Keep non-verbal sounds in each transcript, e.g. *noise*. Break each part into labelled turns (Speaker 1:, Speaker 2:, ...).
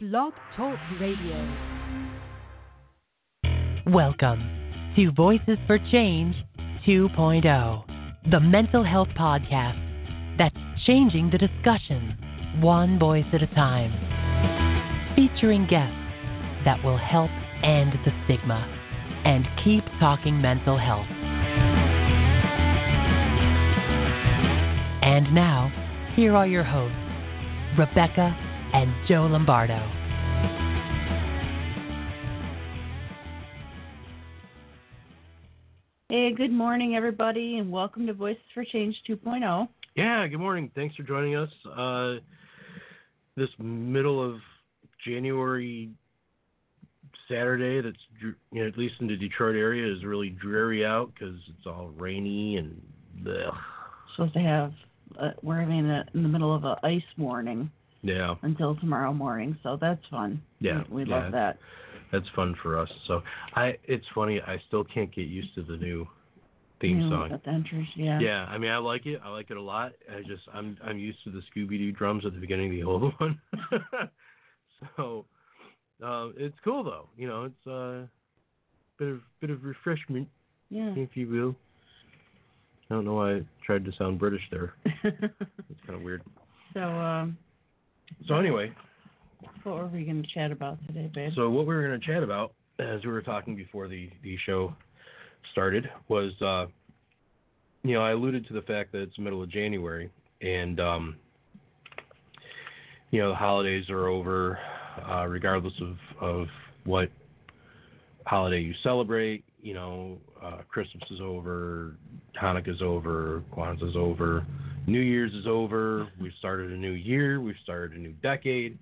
Speaker 1: Blog Talk Radio.
Speaker 2: Welcome to Voices for Change 2.0, the mental health podcast that's changing the discussion one voice at a time, featuring guests that will help end the stigma and keep talking mental health. And now, here are your hosts, Rebecca and Joe Lombardo.
Speaker 3: Hey, good morning, everybody, and welcome to Voices for Change 2.0.
Speaker 4: Yeah, good morning. Thanks for joining us. Uh, this middle of January Saturday, that's you know, at least in the Detroit area, is really dreary out because it's all rainy and ugh.
Speaker 3: Supposed to have, uh, we're having it in the middle of a ice warning
Speaker 4: yeah,
Speaker 3: until tomorrow morning, so that's fun.
Speaker 4: Yeah,
Speaker 3: we, we
Speaker 4: yeah.
Speaker 3: love that.
Speaker 4: that's fun for us. So I, it's funny. I still can't get used to the new theme
Speaker 3: know,
Speaker 4: song.
Speaker 3: The entrance, yeah.
Speaker 4: Yeah, I mean, I like it. I like it a lot. I just, I'm, I'm used to the Scooby Doo drums at the beginning of the old *laughs* one. so, um, it's cool though. You know, it's a uh, bit of, bit of refreshment,
Speaker 3: Yeah.
Speaker 4: if you will. I don't know why I tried to sound British there. *laughs* It's kind of weird.
Speaker 3: so, um,
Speaker 4: So anyway,
Speaker 3: what were we going to chat about today, babe?
Speaker 4: so what we were going to chat about, as we were talking before the the show started, was uh, you know I alluded to the fact that it's middle of January and um, you know the holidays are over, uh, regardless of of what holiday you celebrate. You know, uh, Christmas is over, Hanukkah's over, Kwanzaa's over, New Year's is over. We've started a new year. We've started a new decade,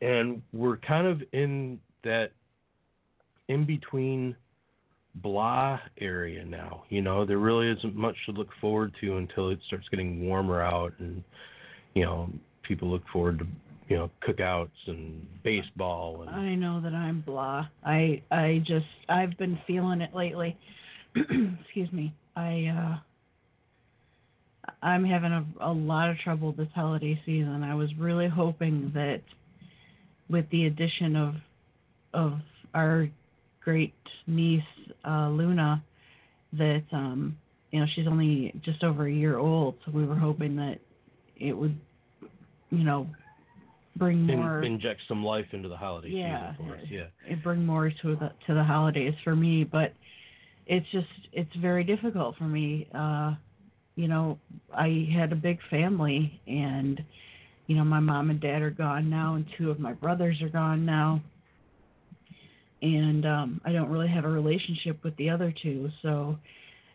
Speaker 4: and we're kind of in that in between blah area now. You know, there really isn't much to look forward to until it starts getting warmer out, and you know, people look forward to you know cookouts and baseball and
Speaker 3: I know that I'm blah. I I just I've been feeling it lately. *clears throat* Excuse me. I uh I'm having a a lot of trouble this holiday season. I was really hoping that with the addition of of our great niece uh Luna that um you know she's only just over a year old so we were hoping that it would you know bring
Speaker 4: in-
Speaker 3: more
Speaker 4: inject some life into the holiday
Speaker 3: Yeah.
Speaker 4: season for us. Yeah.
Speaker 3: it bring more to the to the holidays for me but it's just it's very difficult for me uh you know i had a big family and you know my mom and dad are gone now and two of my brothers are gone now and um i don't really have a relationship with the other two so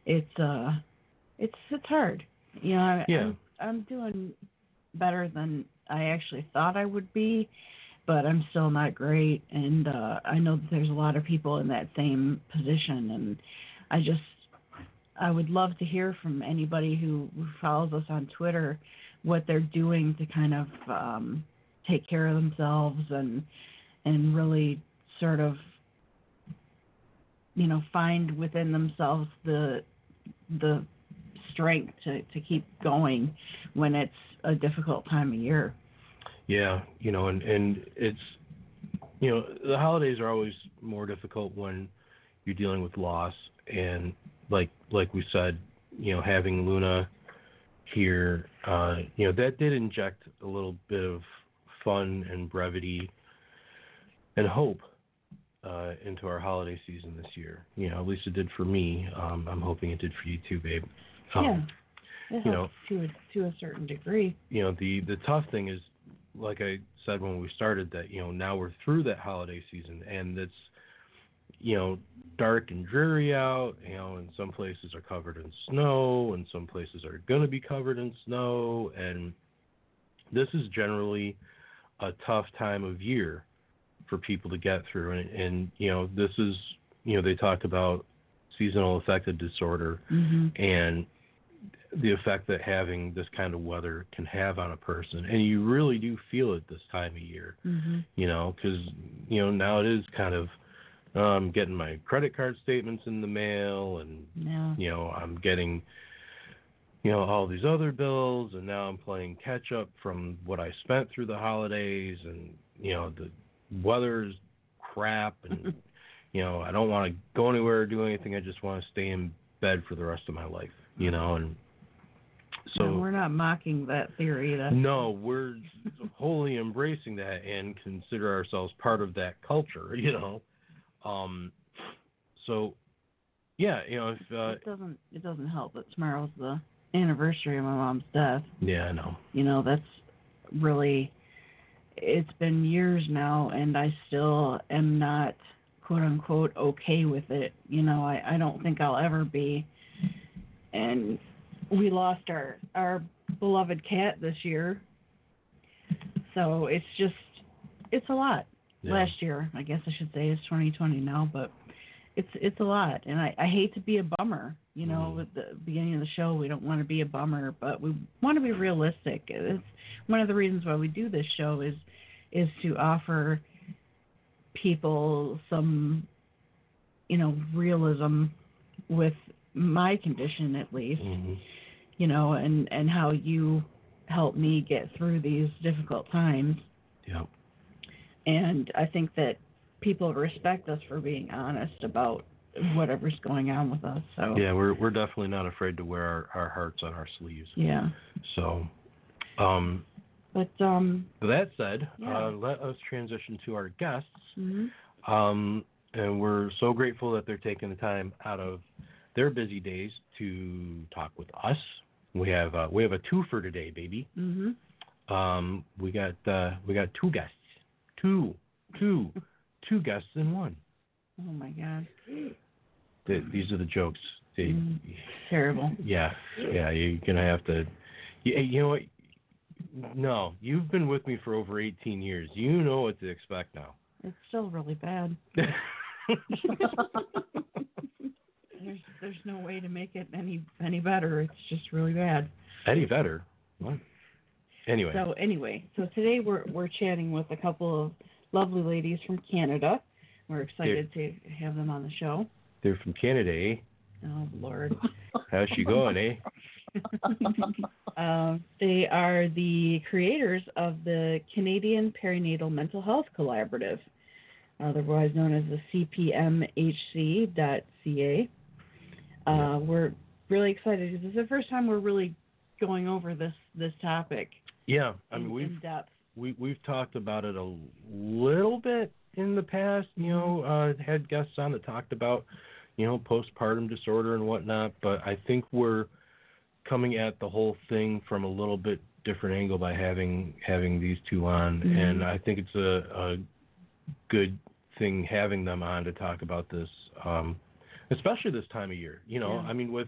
Speaker 3: it's uh it's it's hard you know I,
Speaker 4: Yeah.
Speaker 3: I'm, I'm doing better than i actually thought i would be but I'm still not great. And uh, I know that there's a lot of people in that same position. And I just, I would love to hear from anybody who, follows us on Twitter what they're doing to kind of um, take care of themselves and and really sort of, you know, find within themselves the the strength to to keep going when it's a difficult time of year.
Speaker 4: Yeah, you know, and and it's you know the holidays are always more difficult when you're dealing with loss, and like like we said, you know, having Luna here, uh, you know, that did inject a little bit of fun and brevity and hope uh, into our holiday season this year. You know, at least it did for me. Um, I'm hoping it did for you too, babe. Um,
Speaker 3: yeah,
Speaker 4: you
Speaker 3: helps to a, to a certain degree.
Speaker 4: you know the the tough thing is like i said when we started that you know now we're through that holiday season and it's you know dark and dreary out you know and some places are covered in snow and some places are going to be covered in snow and this is generally a tough time of year for people to get through and and you know this is you know they talk about seasonal affective disorder
Speaker 3: hmm
Speaker 4: and the effect that having this kind of weather can have on a person and you really do feel it this time of year
Speaker 3: hmm
Speaker 4: you know because you know now it is kind of um getting my credit card statements in the mail and
Speaker 3: Yeah.
Speaker 4: you know i'm getting you know all these other bills and now i'm playing catch up from what i spent through the holidays and you know the weather's crap and *laughs* you know I don't want to go anywhere or do anything. I just want to stay in bed for the rest of my life. You know, and so
Speaker 3: No, we're not mocking that theory. That's
Speaker 4: no, we're wholly embracing that and consider ourselves part of that culture, *laughs* you know. Um so yeah, you know, if uh
Speaker 3: it doesn't it doesn't help that tomorrow's the anniversary of my mom's death.
Speaker 4: yeah, I know.
Speaker 3: You know, that's really it's been years now and I still am not quote unquote okay with it. You know, I, I don't think I'll ever be. And we lost our our beloved cat this year. So it's just it's a lot.
Speaker 4: Yeah.
Speaker 3: Last year, I guess I should say it's 2020 now, but it's it's a lot, and I I hate to be a bummer. You know,
Speaker 4: Mhm.
Speaker 3: at the beginning of the show, we don't want to be a bummer, but we want to be realistic. It's one of the reasons why we do this show is is to offer people some, you know, realism with my condition at least
Speaker 4: Mhm.
Speaker 3: you know, and and how you help me get through these difficult times.
Speaker 4: Yeah.
Speaker 3: And I think that people respect us for being honest about whatever's going on with us. So
Speaker 4: Yeah, we're we're definitely not afraid to wear our, our hearts on our sleeves.
Speaker 3: yeah.
Speaker 4: So um
Speaker 3: But um
Speaker 4: with that said,
Speaker 3: Yeah.
Speaker 4: uh, let us transition to our guests.
Speaker 3: mhm.
Speaker 4: Um, and we're so grateful that they're taking the time out of their busy days to talk with us. We have uh, we have a two for today, baby.
Speaker 3: Mhm.
Speaker 4: Um, we got uh, we got two guests, two, *laughs* two, two guests in one.
Speaker 3: Oh my god.
Speaker 4: Th these are the jokes. They,
Speaker 3: Mhm. Terrible.
Speaker 4: Yeah, yeah. You're gonna have to. You, you know what? No, you've been with me for over 18 years. You know what to expect now.
Speaker 3: It's still really bad. *laughs* There's there's no way to make it any any better. It's just really bad.
Speaker 4: Eddie better? What? Anyway.
Speaker 3: So anyway, so today we're we're chatting with a couple of lovely ladies from Canada. We're excited to have them on the show.
Speaker 4: They're from Canada, eh?
Speaker 3: Oh Lord. *laughs*
Speaker 4: How's she going, eh? *laughs*
Speaker 3: Um, they are the creators of the Canadian Perinatal Mental Health Collaborative, otherwise known as the CPMHC.ca. Uh, we're really excited because this is the first time we're really going over this this topic
Speaker 4: Yeah, I
Speaker 3: in,
Speaker 4: mean we've
Speaker 3: in depth.
Speaker 4: we we've talked about it a little bit in the past. You know, uh, had guests on that talked about you know postpartum disorder and whatnot, but I think we're coming at the whole thing from a little bit different angle by having having these two on,
Speaker 3: Mhm.
Speaker 4: and I think it's a, a good thing having them on to talk about this, um, especially this time of year. You know,
Speaker 3: Yeah.
Speaker 4: I mean with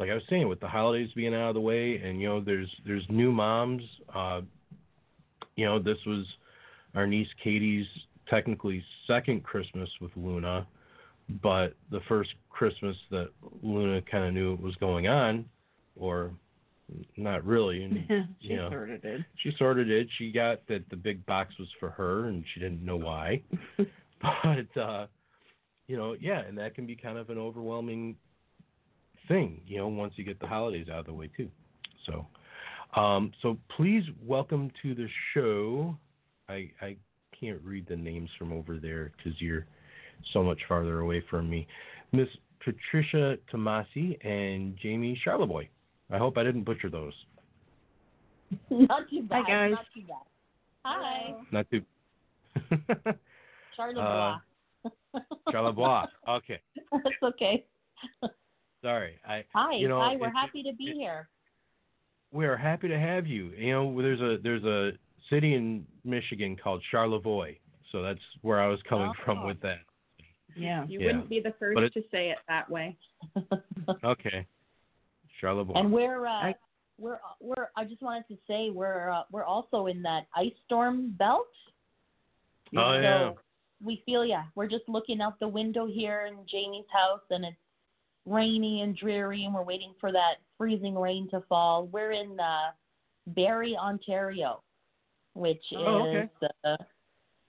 Speaker 4: like I was saying, with the holidays being out of the way, and you know, there's there's new moms. Uh, you know, this was our niece Katie's technically second Christmas with Luna, but the first Christmas that Luna kind of knew what was going on, or not really. And *laughs*
Speaker 3: she
Speaker 4: yeah.
Speaker 3: sort of did.
Speaker 4: she sort of did. She got that the big box was for her, and she didn't know why. *laughs* *laughs* but uh, you know, yeah, and that can be kind of an overwhelming thing, you know, once you get the holidays out of the way too. So, um, so please welcome to the show. I I can't read the names from over there because you're so much farther away from me. Miss Patricia Tomasi and Jaime Charleboy. I hope I didn't butcher those.
Speaker 5: Not too bad.
Speaker 3: Hi guys.
Speaker 5: Not too bad. Hi.
Speaker 4: Not too. *laughs*
Speaker 5: Charlotte
Speaker 4: Uh, Charlebois. Okay. *laughs*
Speaker 5: That's okay. *laughs*
Speaker 4: Sorry. I
Speaker 5: Hi.
Speaker 4: you know,
Speaker 5: Hi. We're
Speaker 4: it-
Speaker 5: happy to be
Speaker 4: it-
Speaker 5: here.
Speaker 4: we are happy to have you. You know, there's a there's a city in Michigan called Charlevoix, so that's where I was coming from
Speaker 5: Oh.
Speaker 4: with that.
Speaker 3: Yeah.
Speaker 6: You
Speaker 4: Yeah.
Speaker 6: wouldn't be the first
Speaker 4: it-
Speaker 6: to say it that way. *laughs* *laughs*
Speaker 4: Okay. Charlevoix.
Speaker 5: and we're uh,
Speaker 3: I-
Speaker 5: we're we're. I just wanted to say we're uh, we're also in that ice storm belt.
Speaker 4: Oh,
Speaker 5: so
Speaker 4: yeah.
Speaker 5: We feel yeah. We're just looking out the window here in Jaime's house, and it's rainy and dreary, and we're waiting for that freezing rain to fall. We're in uh, Barrie, Ontario, which
Speaker 4: Oh,
Speaker 5: is
Speaker 4: okay.
Speaker 5: uh,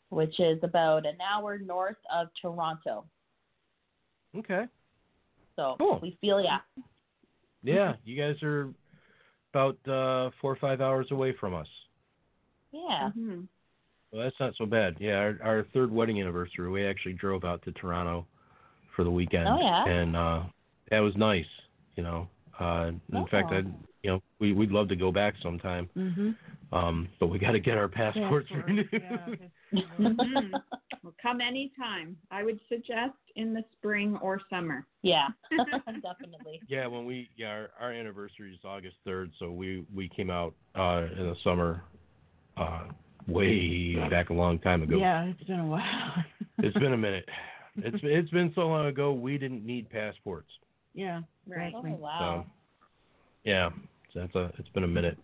Speaker 5: which is about an hour north of Toronto.
Speaker 4: okay.
Speaker 5: So
Speaker 4: Cool.
Speaker 5: we feel yeah.
Speaker 4: Yeah, you guys are about uh four or five hours away from us.
Speaker 5: Yeah.
Speaker 6: Mhm.
Speaker 4: Well, that's not so bad. Yeah, our, our third wedding anniversary, we actually drove out to Toronto for the weekend.
Speaker 5: Oh, yeah?
Speaker 4: And uh that was nice, you know. Uh in fact
Speaker 5: Oh.
Speaker 4: I you know, we we'd love to go back sometime.
Speaker 3: Mhm.
Speaker 4: Um but we got to get our passports
Speaker 3: Passport,
Speaker 4: renewed.
Speaker 3: yeah,
Speaker 6: Mhm. Well, come anytime. I would suggest in the spring or summer.
Speaker 5: yeah, *laughs* definitely.
Speaker 4: Yeah, when we yeah our, our anniversary is August third, so we we came out uh in the summer, uh way back a long time ago.
Speaker 3: Yeah, it's been a while.
Speaker 4: It's been a minute. It's it's been so long ago we didn't need passports.
Speaker 3: Yeah,
Speaker 6: Right.
Speaker 5: Oh wow.
Speaker 4: So yeah, so that's a it's been a minute.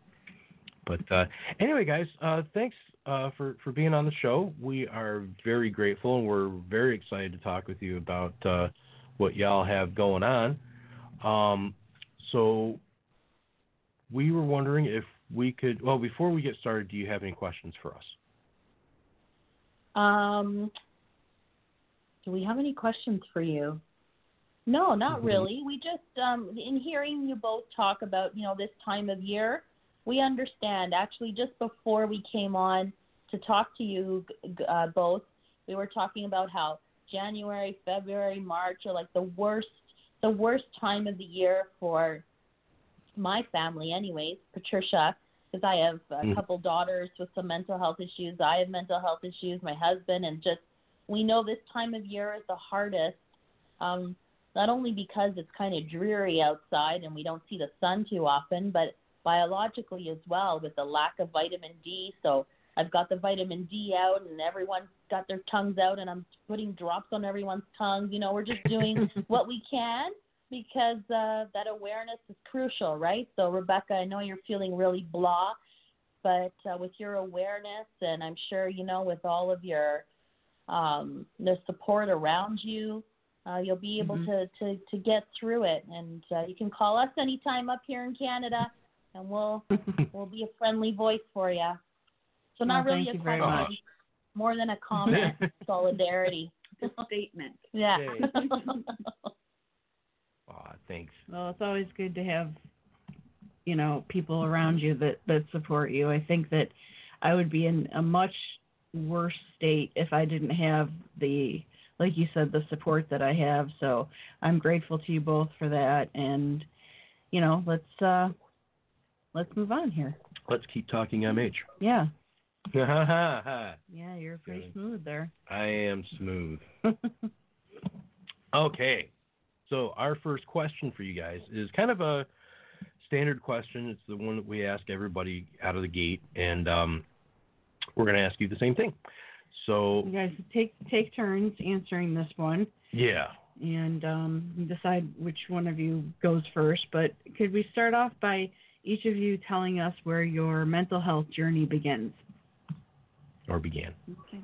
Speaker 4: But uh anyway guys, uh thanks uh for for being on the show. We are very grateful and we're very excited to talk with you about uh what y'all have going on. Um so we were wondering if we could well before we get started, do you have any questions for us?
Speaker 5: Um, do we have any questions for you? No, not
Speaker 4: Mhm.
Speaker 5: really. We just, um, in hearing you both talk about, you know, this time of year, we understand. Actually, just before we came on to talk to you uh, both, we were talking about how January, February, March are like the worst, the worst time of the year for my family, anyways. Patricia, because I have a
Speaker 4: Mm.
Speaker 5: couple daughters with some mental health issues. I have mental health issues. My husband, and just we know this time of year is the hardest. Um, not only because it's kind of dreary outside and we don't see the sun too often, but biologically as well with the lack of vitamin D. So I've got the vitamin D out, and everyone's got their tongues out, and I'm putting drops on everyone's tongues. You know, we're just doing *laughs* what we can because uh, that awareness is crucial, right? So, Rebecca, I know you're feeling really blah, but uh, with your awareness, and I'm sure you know with all of your um, the support around you, uh, you'll be able
Speaker 3: Mhm.
Speaker 5: to, to to get through it. And uh, you can call us anytime up here in Canada, and we'll *laughs* we'll be a friendly voice for you. So not
Speaker 3: Well,
Speaker 5: really a
Speaker 3: you very
Speaker 5: question,
Speaker 4: much.
Speaker 5: more than a *laughs* comment, solidarity.
Speaker 6: A statement. *laughs*
Speaker 5: Yeah.
Speaker 4: Yay. Aw, thanks.
Speaker 3: Well, it's always good to have, you know, people around you that that support you. I think that I would be in a much worse state if I didn't have the, like you said, the support that I have. So I'm grateful to you both for that. And, you know, let's uh, let's move on here.
Speaker 4: Let's keep talking MH.
Speaker 3: Yeah, *laughs* yeah, you're pretty
Speaker 4: Good.
Speaker 3: smooth there.
Speaker 4: I am smooth. *laughs* Okay. So our first question for you guys is kind of a standard question. It's the one that we ask everybody out of the gate, and um, we're going to ask you the same thing. So
Speaker 3: you guys take take turns answering this one.
Speaker 4: yeah,
Speaker 3: and um, decide which one of you goes first. But could we start off by each of you telling us where your mental health journey begins?
Speaker 4: or began.
Speaker 6: Okay.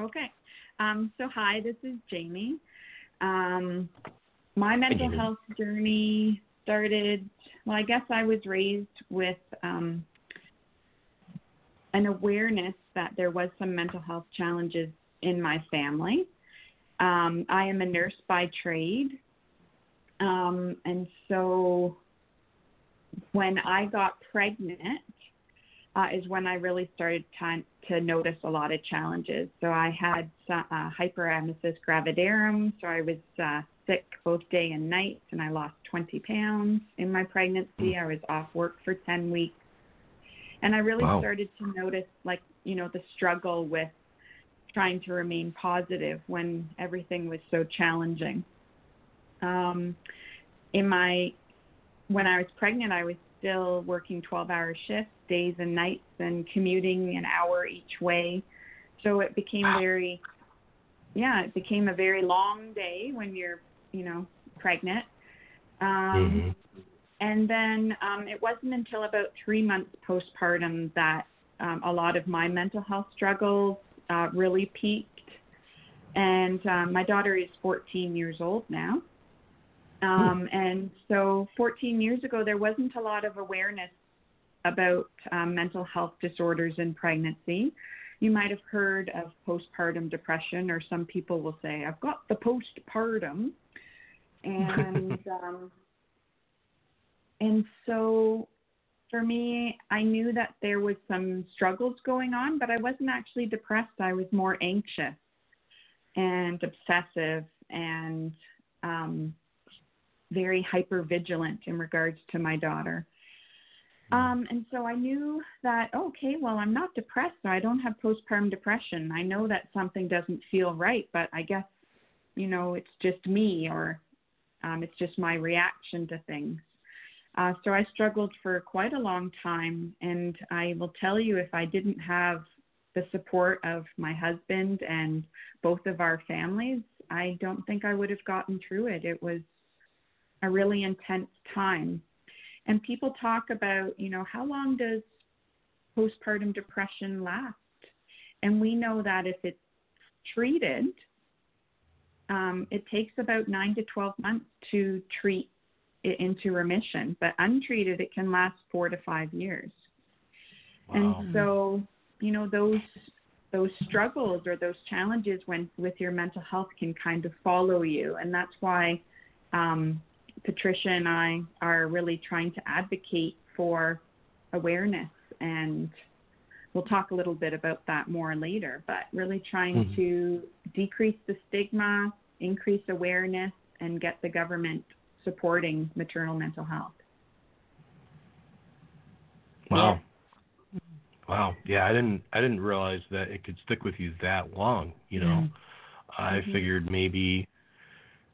Speaker 6: Okay. Um, so hi, this is Jaime. Um, my mental health journey started. Well, I guess I was raised with um, an awareness that there was some mental health challenges in my family. Um, I am a nurse by trade, um, and so when I got pregnant, uh, is when I really started to, to notice a lot of challenges. So I had uh, hyperemesis gravidarum, so I was uh, sick both day and night, and I lost 20 pounds in my pregnancy. I was off work for 10 weeks, and I really
Speaker 4: Wow.
Speaker 6: started to notice, like you know, the struggle with trying to remain positive when everything was so challenging. Um, in my when I was pregnant, I was still working 12 hour shifts, days and nights, and commuting an hour each way. So it became very, yeah, it became a very long day when you're, you know, pregnant. Um,
Speaker 4: Mhm.
Speaker 6: And then um, it wasn't until about three months postpartum that um, a lot of my mental health struggles uh, really peaked. And um, my daughter is 14 years old now. Um, and so 14 years ago, there wasn't a lot of awareness about um, mental health disorders in pregnancy. You might have heard of postpartum depression, or some people will say, I've got the postpartum. *laughs* And um, and so for me, I knew that there was some struggles going on, but I wasn't actually depressed. I was more anxious and obsessive and um, very hyper vigilant in regards to my daughter.
Speaker 4: Hmm.
Speaker 6: Um, and so I knew that, okay, well, I'm not depressed, so I don't have postpartum depression. I know that something doesn't feel right, but I guess, you know, it's just me or um, it's just my reaction to things. Uh, so I struggled for quite a long time, and I will tell you, if I didn't have the support of my husband and both of our families, I don't think I would have gotten through it. It was a really intense time. And people talk about, you know, how long does postpartum depression last? And we know that if it's treated, um, it takes about nine to 12 months to treat into remission, but untreated, it can last four to five years.
Speaker 4: Wow.
Speaker 6: And so, you know, those those struggles or those challenges when with your mental health can kind of follow you, and that's why um, Patricia and I are really trying to advocate for awareness, and we'll talk a little bit about that more later. But really trying
Speaker 4: Mhm.
Speaker 6: to decrease the stigma, increase awareness, and get the government supporting maternal mental health.
Speaker 4: Wow. Wow. Yeah, I didn't I didn't realize that it could stick with you that long, you know. I
Speaker 6: Mhm.
Speaker 4: figured maybe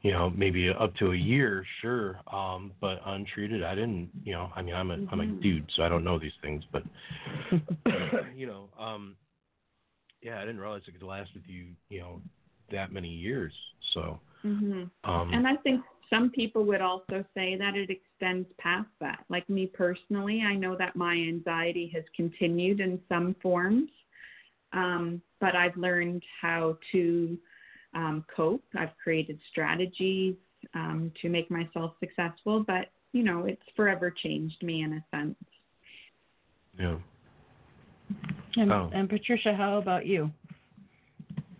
Speaker 4: you know, maybe up to a year, sure. Um, but untreated, I didn't, you know, I mean I'm a am a
Speaker 6: Mhm.
Speaker 4: dude, so I don't know these things, but *laughs* *coughs* you know, um yeah, I didn't realize it could last with you, you know, that many years. So,
Speaker 6: hmm
Speaker 4: um
Speaker 6: And I think some people would also say that it extends past that. Like me personally, I know that my anxiety has continued in some forms, um, but I've learned how to um, cope. I've created strategies um, to make myself successful, but you know, it's forever changed me in a sense.
Speaker 4: yeah.
Speaker 3: And,
Speaker 4: Oh.
Speaker 3: and Patricia, how about you?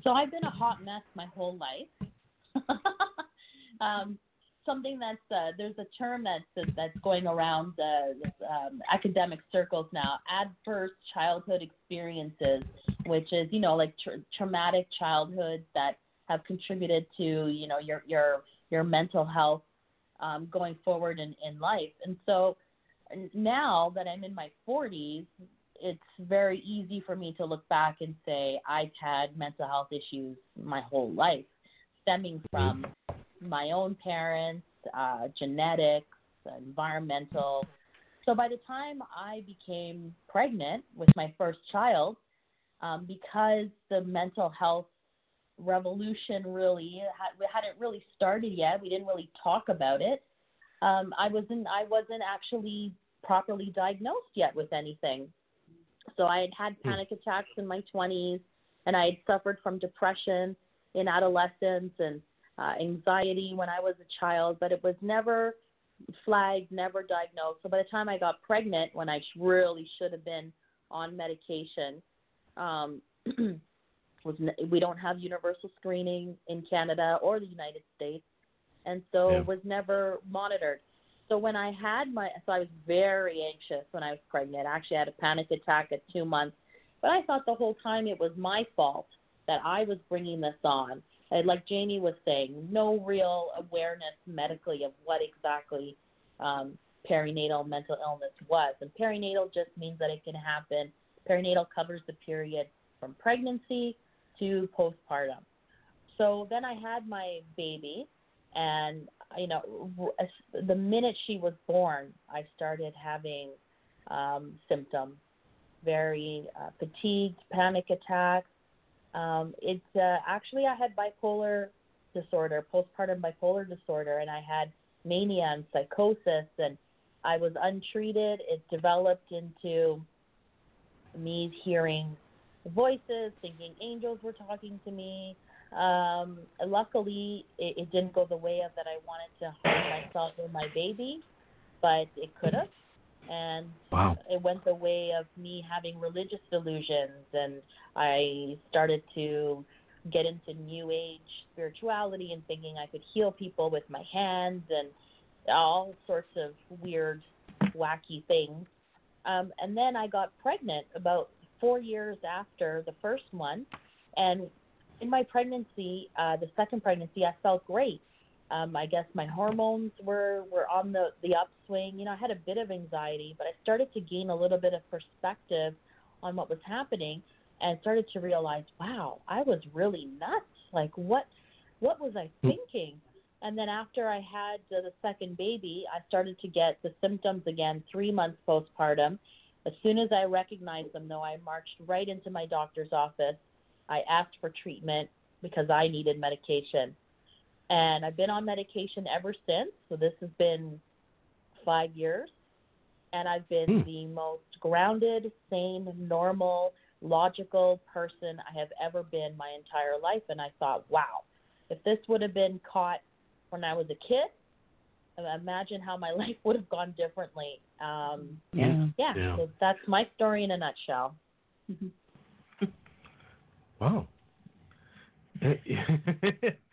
Speaker 5: So I've been a hot mess my whole life. *laughs* um, something that's uh, there's a term that's that's going around the um, academic circles now. Adverse childhood experiences, which is you know like tra- traumatic childhoods that have contributed to you know your your your mental health um, going forward in in life. And so now that I'm in my 40s, it's very easy for me to look back and say I've had mental health issues my whole life, stemming from my own parents, uh, genetics, environmental. So by the time I became pregnant with my first child, um, because the mental health revolution really had, hadn't really started yet, we didn't really talk about it. Um, I wasn't I wasn't actually properly diagnosed yet with anything. So I had had panic attacks in my 20s, and I had suffered from depression in adolescence and uh, anxiety when I was a child, but it was never flagged, never diagnosed. So by the time I got pregnant, when I really should have been on medication, um, *clears throat* was n- we don't have universal screening in Canada or the United States, and so
Speaker 4: Yeah.
Speaker 5: it was never monitored. So when I had my, so I was very anxious when I was pregnant. I actually had a panic attack at two months, but I thought the whole time it was my fault that I was bringing this on. And like Jamie was saying, no real awareness medically of what exactly um, perinatal mental illness was. And perinatal just means that it can happen. Perinatal covers the period from pregnancy to postpartum. So then I had my baby, and you know, the minute she was born, I started having um, symptoms, very uh, fatigued, panic attacks. Um, it's uh, actually I had bipolar disorder, postpartum bipolar disorder, and I had mania and psychosis, and I was untreated. It developed into me hearing voices, thinking angels were talking to me. Um, luckily, it, it didn't go the way of that I wanted to harm myself or my baby, but it could have. And
Speaker 4: Wow.
Speaker 5: it went the way of me having religious delusions, and I started to get into new age spirituality and thinking I could heal people with my hands and all sorts of weird, wacky things. Um, and then I got pregnant about four years after the first one. And in my pregnancy, uh, the second pregnancy, I felt great. Um, I guess my hormones were, were on the, the upswing. You know, I had a bit of anxiety, but I started to gain a little bit of perspective on what was happening and started to realize, wow, I was really nuts. Like, what, what was I thinking? And then after I had the, the second baby, I started to get the symptoms again three months postpartum. As soon as I recognized them, though, I marched right into my doctor's office. I asked for treatment because I needed medication. And I've been on medication ever since. So this has been five years. And I've been
Speaker 4: Hmm.
Speaker 5: the most grounded, sane, normal, logical person I have ever been my entire life. And I thought, wow, if this would have been caught when I was a kid, imagine how my *laughs* life would have gone differently. Um,
Speaker 3: Yeah.
Speaker 5: yeah,
Speaker 4: Yeah.
Speaker 5: so that's my story in a nutshell. *laughs*
Speaker 4: Wow. *laughs*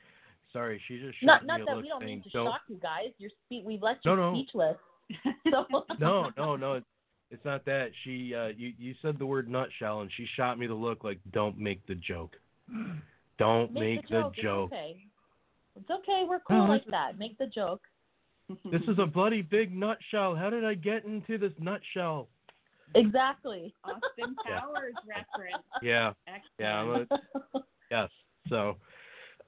Speaker 4: Sorry, she just
Speaker 5: Not
Speaker 4: shot
Speaker 5: not
Speaker 4: me a
Speaker 5: that
Speaker 4: look
Speaker 5: we don't
Speaker 4: saying,
Speaker 5: mean to
Speaker 4: "Don't-
Speaker 5: shock you guys. You're spe- we've left you
Speaker 4: No, no.
Speaker 5: speechless. *laughs* So *laughs*
Speaker 4: no, no, no. It's, it's not that. She, uh, you, you said the word nutshell, and she shot me the look like, "Don't make the joke. Don't make,
Speaker 5: make, the joke.
Speaker 4: joke.
Speaker 5: It's okay. It's okay. We're cool
Speaker 4: No,
Speaker 5: like that. Make the joke.
Speaker 4: This is a *laughs* bloody big nutshell. How did I get into this nutshell?
Speaker 5: Exactly.
Speaker 6: Austin
Speaker 4: Yeah.
Speaker 6: Powers reference.
Speaker 4: Yeah,
Speaker 6: Excellent.
Speaker 4: yeah. A, yes. So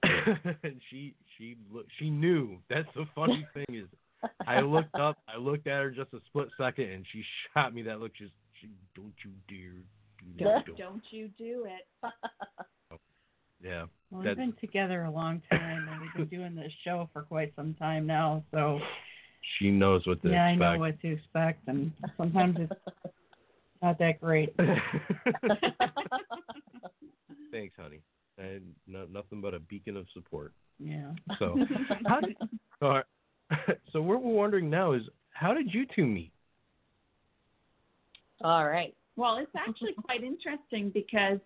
Speaker 4: *laughs* she, she, look, she knew. That's the funny *laughs* thing is, I looked up, I looked at her just a split second, and she *laughs* shot me that look. She's, she, don't you dare do that.
Speaker 6: Don't, don't you do it.
Speaker 4: Yeah.
Speaker 3: Well, we've been together a long time, and we've been doing this show for quite some time now. So
Speaker 4: She knows what to
Speaker 3: yeah, I know what to expect, and sometimes it's not that great.
Speaker 4: Thanks, honey. And no, nothing but a beacon of support.
Speaker 3: Yeah.
Speaker 4: So, *laughs* how did? *laughs* All right. *laughs* So what we're wondering now is, how did you two meet?
Speaker 5: All right.
Speaker 6: Well, it's actually quite interesting because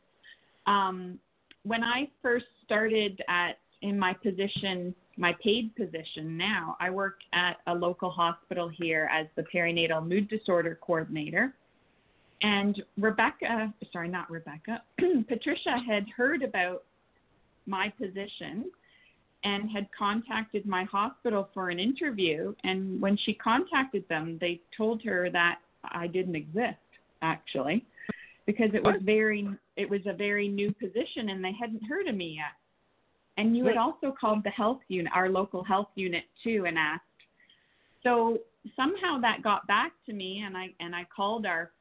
Speaker 6: um, when I first started at in my position, my paid position now, I work at a local hospital here as the perinatal mood disorder coordinator. And Rebecca, sorry, not Rebecca, *clears throat* Patricia had heard about my position and had contacted my hospital for an interview. And when she contacted them, they told her that I didn't exist, actually, because it was very, it was a very new position and they hadn't heard of me yet. And you had also called the health unit, our local health unit too, and asked. So somehow that got back to me, and I and I called our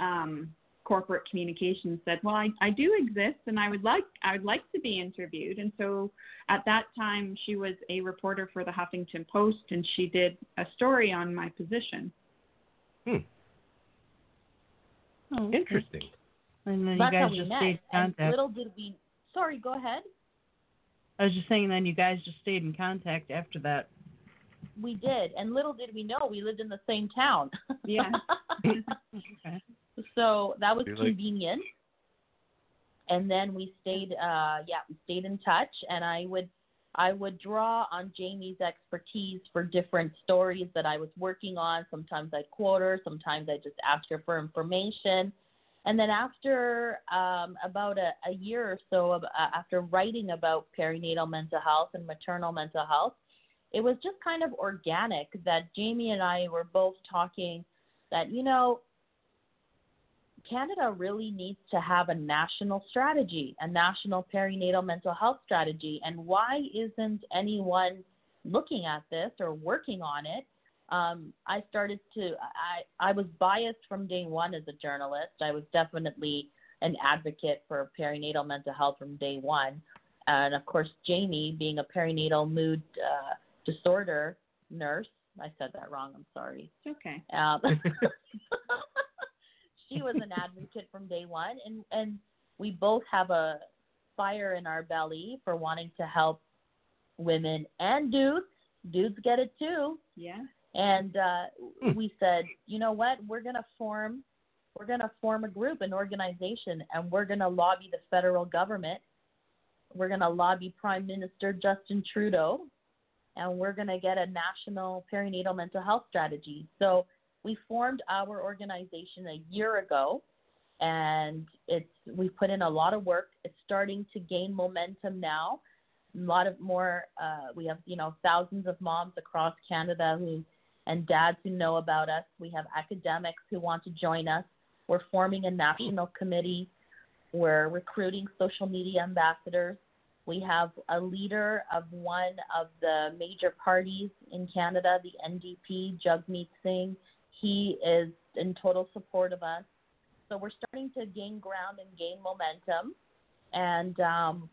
Speaker 6: um, corporate communications said, "Well, I, I do exist, and I would like I would like to be interviewed." And so at that time, she was a reporter for the Huffington Post, and she did a story on my position.
Speaker 4: Hmm.
Speaker 3: Oh.
Speaker 4: Interesting.
Speaker 3: And then
Speaker 5: That's
Speaker 3: you guys just
Speaker 5: met.
Speaker 3: stayed in
Speaker 5: And
Speaker 3: contact.
Speaker 5: little did we. Sorry, go ahead.
Speaker 3: I was just saying, then you guys just stayed in contact after that.
Speaker 5: We did, and little did we know we lived in the same town.
Speaker 6: Yeah. *laughs* *laughs*
Speaker 3: Okay.
Speaker 5: So that was convenient. And then we stayed, uh, yeah, we stayed in touch, and I would, I would draw on Jaime's expertise for different stories that I was working on. Sometimes I'd quote her, sometimes I just ask her for information. And then after um, about a, a year or so of, uh, after writing about perinatal mental health and maternal mental health, it was just kind of organic that Jaime and I were both talking that, you know, Canada really needs to have a national strategy, a national perinatal mental health strategy. And why isn't anyone looking at this or working on it? Um, I started to, I, I was biased from day one as a journalist. I was definitely an advocate for perinatal mental health from day one. And of course, Jaime, being a perinatal mood uh, disorder nurse, I said that wrong, I'm sorry.
Speaker 6: It's okay.
Speaker 5: Um, *laughs* she was an advocate from day one, and and we both have a fire in our belly for wanting to help women and dudes. Dudes get it too,
Speaker 6: Yeah.
Speaker 5: and uh, we said, you know what, we're gonna form, we're gonna form a group, an organization, and we're gonna lobby the federal government. We're gonna lobby Prime Minister Justin Trudeau, and we're gonna get a national perinatal mental health strategy. So we formed our organization a year ago, and it's we've put in a lot of work. It's starting to gain momentum now. A lot of more. Uh, we have you know thousands of moms across Canada who and dads who know about us. We have academics who want to join us. We're forming a national committee. We're recruiting social media ambassadors. We have a leader of one of the major parties in Canada, the NDP, Jagmeet Singh. He is in total support of us. So we're starting to gain ground and gain momentum, and um,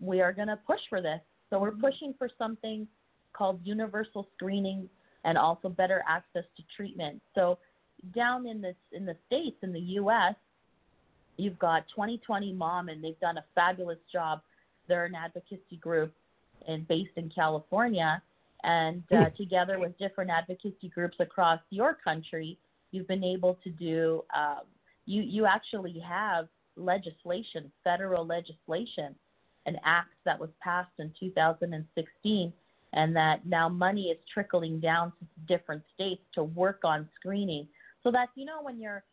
Speaker 5: we are going to push for this. So we're pushing for something called universal screening and also better access to treatment. So down in the in the states in the U.S., you've got 2020 Mom, and they've done a fabulous job. They're an advocacy group and based in California, and uh, hmm. together with different advocacy groups across your country, you've been able to do. Um, you you actually have legislation, federal legislation, an act that was passed in 2016 and that now money is trickling down to different states to work on screening. So that you know when you're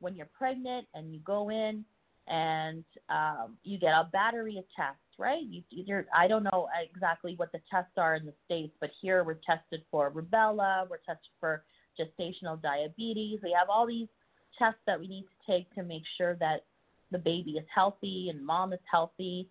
Speaker 5: when you're pregnant and you go in and um, you get a battery of tests, right? You, you're, I don't know exactly what the tests are in the states, but here we're tested for rubella, we're tested for gestational diabetes. We have all these tests that we need to take to make sure that the baby is healthy and mom is healthy.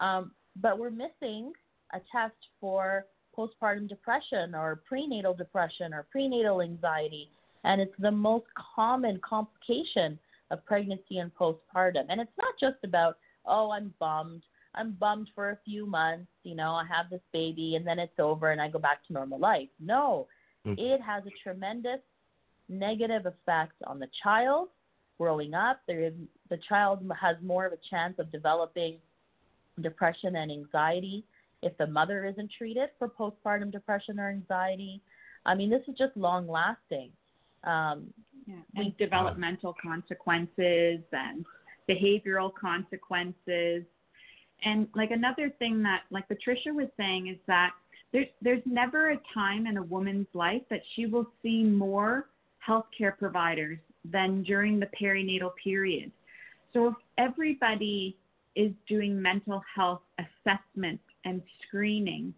Speaker 5: Um, but we're missing a test for postpartum depression or prenatal depression or prenatal anxiety. And it's the most common complication of pregnancy and postpartum. And it's not just about, oh, I'm bummed. I'm bummed for a few months. You know, I have this baby and then it's over and I go back to normal life. No, mm. it has a tremendous negative effect on the child growing up. There is, the child has more of a chance of developing depression and anxiety if the mother isn't treated for postpartum depression or anxiety. I mean, this is just long lasting. Um,
Speaker 6: yeah. And we, developmental consequences and behavioral consequences. And like another thing that, like Patricia was saying, is that there's there's never a time in a woman's life that she will see more healthcare providers than during the perinatal period. So if everybody is doing mental health assessment and screening,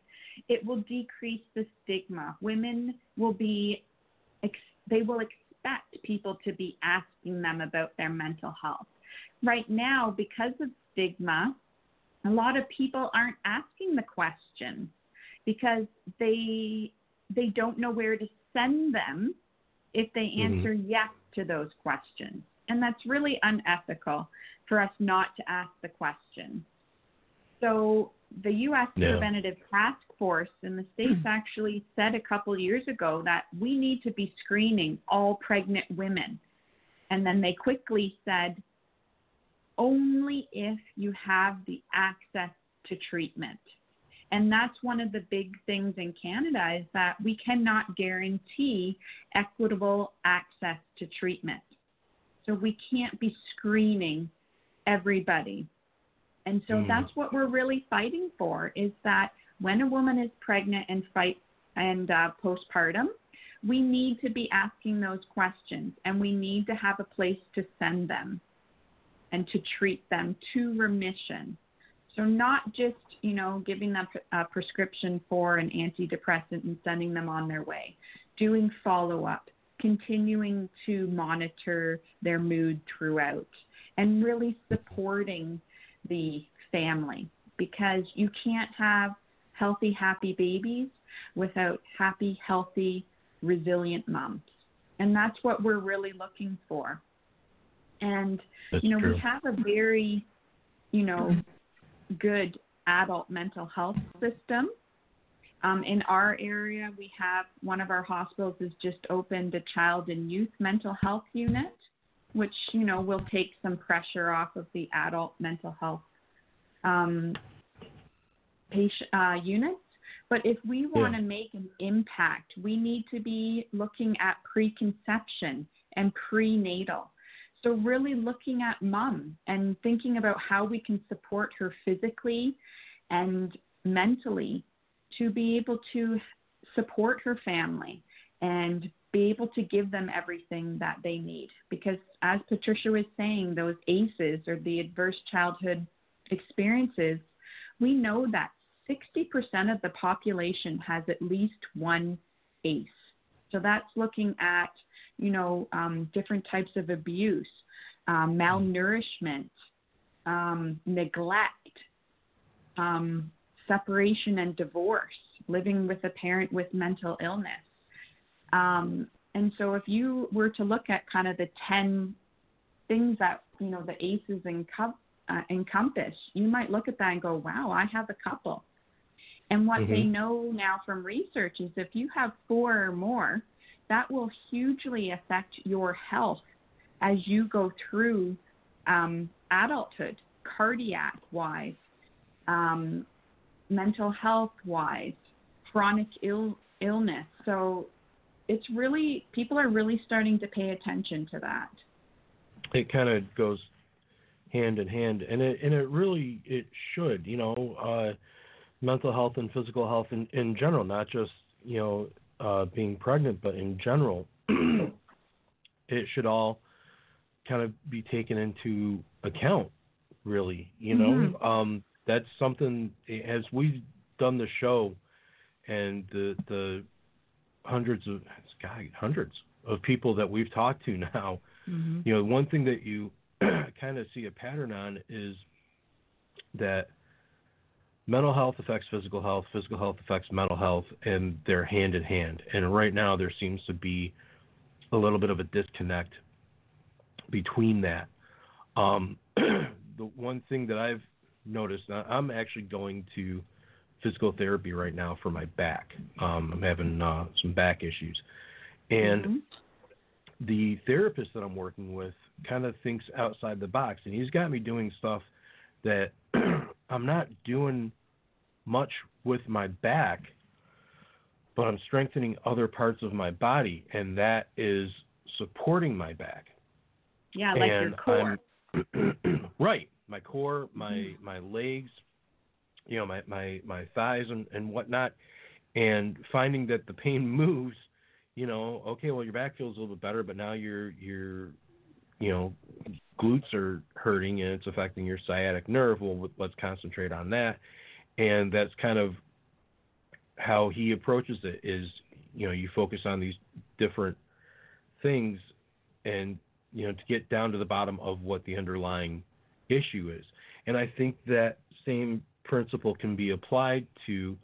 Speaker 6: it will decrease the stigma. Women will be, they will expect people to be asking them about their mental health. Right now, because of stigma, a lot of people aren't asking the question because they they don't know where to send them if they mm-hmm. answer mm-hmm. yes to those questions. And that's really unethical for us not to ask the question. So the U.S. Yeah. Preventative Task Force in the States hmm. actually said a couple years ago that we need to be screening all pregnant women. And then they quickly said, only if you have the access to treatment. And that's one of the big things in Canada is that we cannot guarantee equitable access to treatment. So we can't be screening everybody. And so mm. that's what we're really fighting for is that when a woman is pregnant and fight and uh, postpartum, we need to be asking those questions and we need to have a place to send them and to treat them to remission. So not just, you know, giving them a prescription for an antidepressant and sending them on their way, doing follow up, continuing to monitor their mood throughout, and really supporting the family because you can't have healthy, happy babies without happy, healthy, resilient moms. And that's what we're really looking for. And, that's you know,
Speaker 4: true.
Speaker 6: we have a very, you know, good adult mental health system. Um, in our area, we have one of our hospitals has just opened a child and youth mental health unit which you know will take some pressure off of the adult mental health um, patient uh, units. But if we want to yeah. make an impact, we need to be looking at preconception and prenatal. So really looking at mom and thinking about how we can support her physically and mentally to be able to support her family and be able to give them everything that they need. Because as Patricia was saying, those ACEs or the adverse childhood experiences, we know that 60% of the population has at least one ACE. So that's looking at, you know, um, different types of abuse, um, malnourishment, um, neglect, um, separation and divorce, living with a parent with mental illness. Um, and so if you were to look at kind of the 10 things that, you know, the ACEs enco- uh, encompass, you might look at that and go, wow, I have a couple. And what mm-hmm. they know now from research is if you have four or more, that will hugely affect your health as you go through um, adulthood, cardiac wise, um, mental health wise, chronic Ill- illness. So it's really, people are really starting to pay attention to that.
Speaker 4: It kind of goes hand in hand, and it and it really it should, you know, uh, mental health and physical health in in general, not just you know uh, being pregnant, but in general, *clears throat* it should all kind of be taken into account. Really, you know, mm-hmm. um, that's something as we've done the show and the the hundreds of God, hundreds of people that we've talked to now. Mm-hmm. You know, one thing that you *clears throat* kind of see a pattern on is that mental health affects physical health, physical health affects mental health, and they're hand in hand. And right now, there seems to be a little bit of a disconnect between that. Um, *clears throat* the one thing that I've noticed, I'm actually going to physical therapy right now for my back. Um, I'm having uh, some back issues, and mm-hmm. the therapist that I'm working with kind of thinks outside the box, and he's got me doing stuff that I'm not doing much with my back, but I'm strengthening other parts of my body, and that is supporting my back.
Speaker 6: Yeah, like and your core. *clears throat*
Speaker 4: right, my core, my mm-hmm. my legs, you know, my my my thighs and and whatnot, and finding that the pain *laughs* moves. You know, okay, well your back feels a little bit better, but now you're you're you know glutes are hurting and it's affecting your sciatic nerve. Well, let's concentrate on that, and that's kind of how he approaches it. Is you know you focus on these different things and you know to get down to the bottom of what the underlying issue is. And I think that same principle can be applied to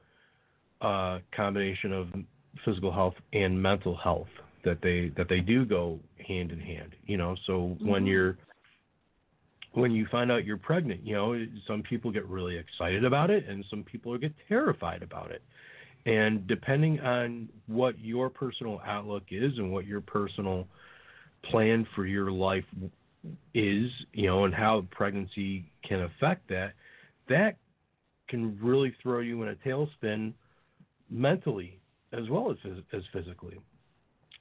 Speaker 4: a uh, combination of physical health and mental health that they that they do go hand in hand. You know, so mm-hmm. when you're when you find out you're pregnant, you know, some people get really excited about it and some people get terrified about it. And depending on what your personal outlook is and what your personal plan for your life is, you know, and how pregnancy can affect that, that can really throw you in a tailspin mentally as well as as physically.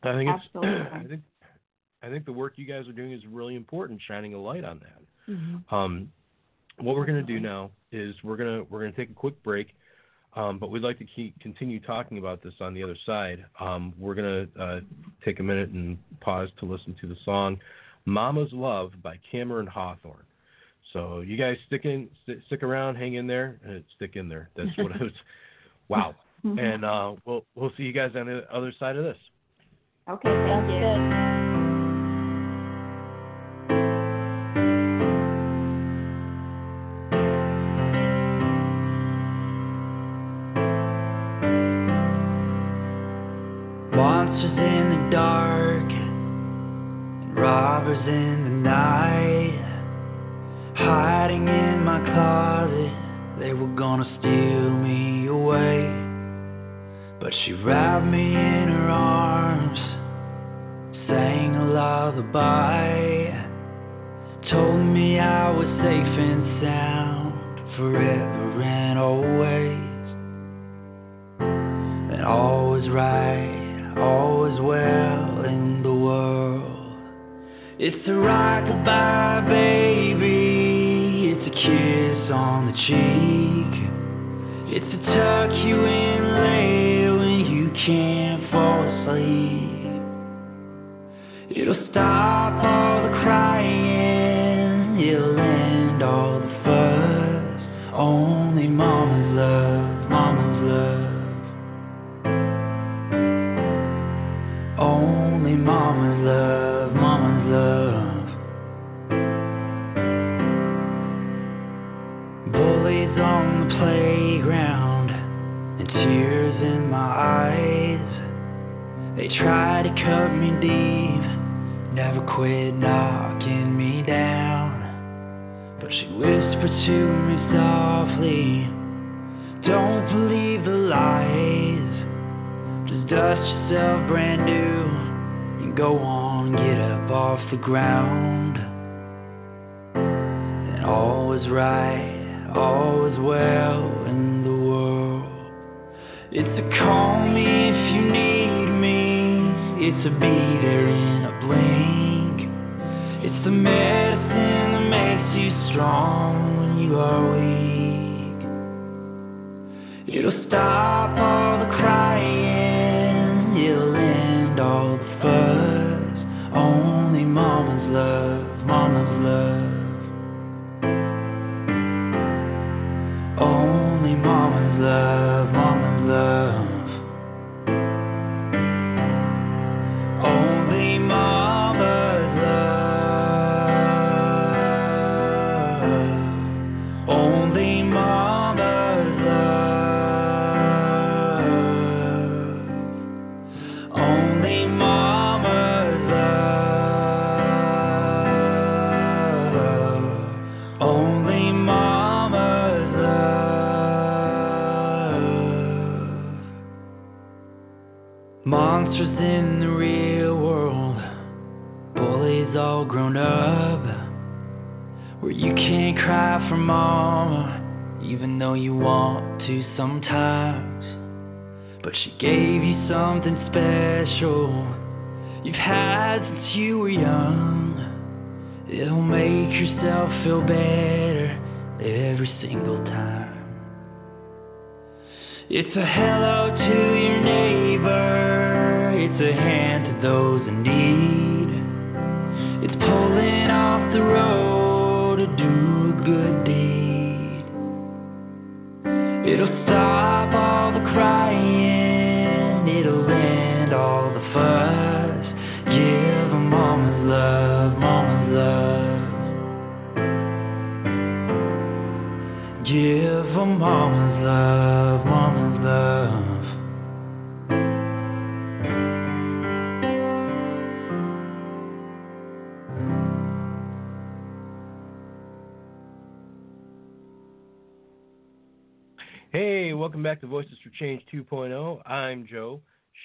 Speaker 4: I think *clears throat*
Speaker 6: Absolutely.
Speaker 4: it's I think I think the work you guys are doing is really important, shining a light on that. Mm-hmm. Um, what we're going to do now is we're gonna we're gonna take a quick break, um, but we'd like to keep continue talking about this on the other side. Um, we're gonna uh, take a minute and pause to listen to the song "Mama's Love" by Cameron Hawthorn. So you guys stick in, st- stick around, hang in there, and stick in there. That's what it was. *laughs* Wow. and uh, we'll we'll see you guys on the other side of this.
Speaker 6: Okay, good.
Speaker 7: you
Speaker 8: to me softly, Don't believe the lies. Just dust yourself brand new and go on, get up off the ground. And all was right, all was well in the world. It's a call me if you need me. It's a be there in a blink. It's the medicine that makes you strong you are weak. It'll stop all the crying. It'll end all the fuss. Only mama's love, mama's love. Only mama's love, cry for mama, even though you want to sometimes. But she gave you something special you've had since you were young. It'll make yourself feel better every single time. It's a hello to your neighbor. It's a hand to those in
Speaker 4: welcome back to Voices for Change 2.0. I'm Joe.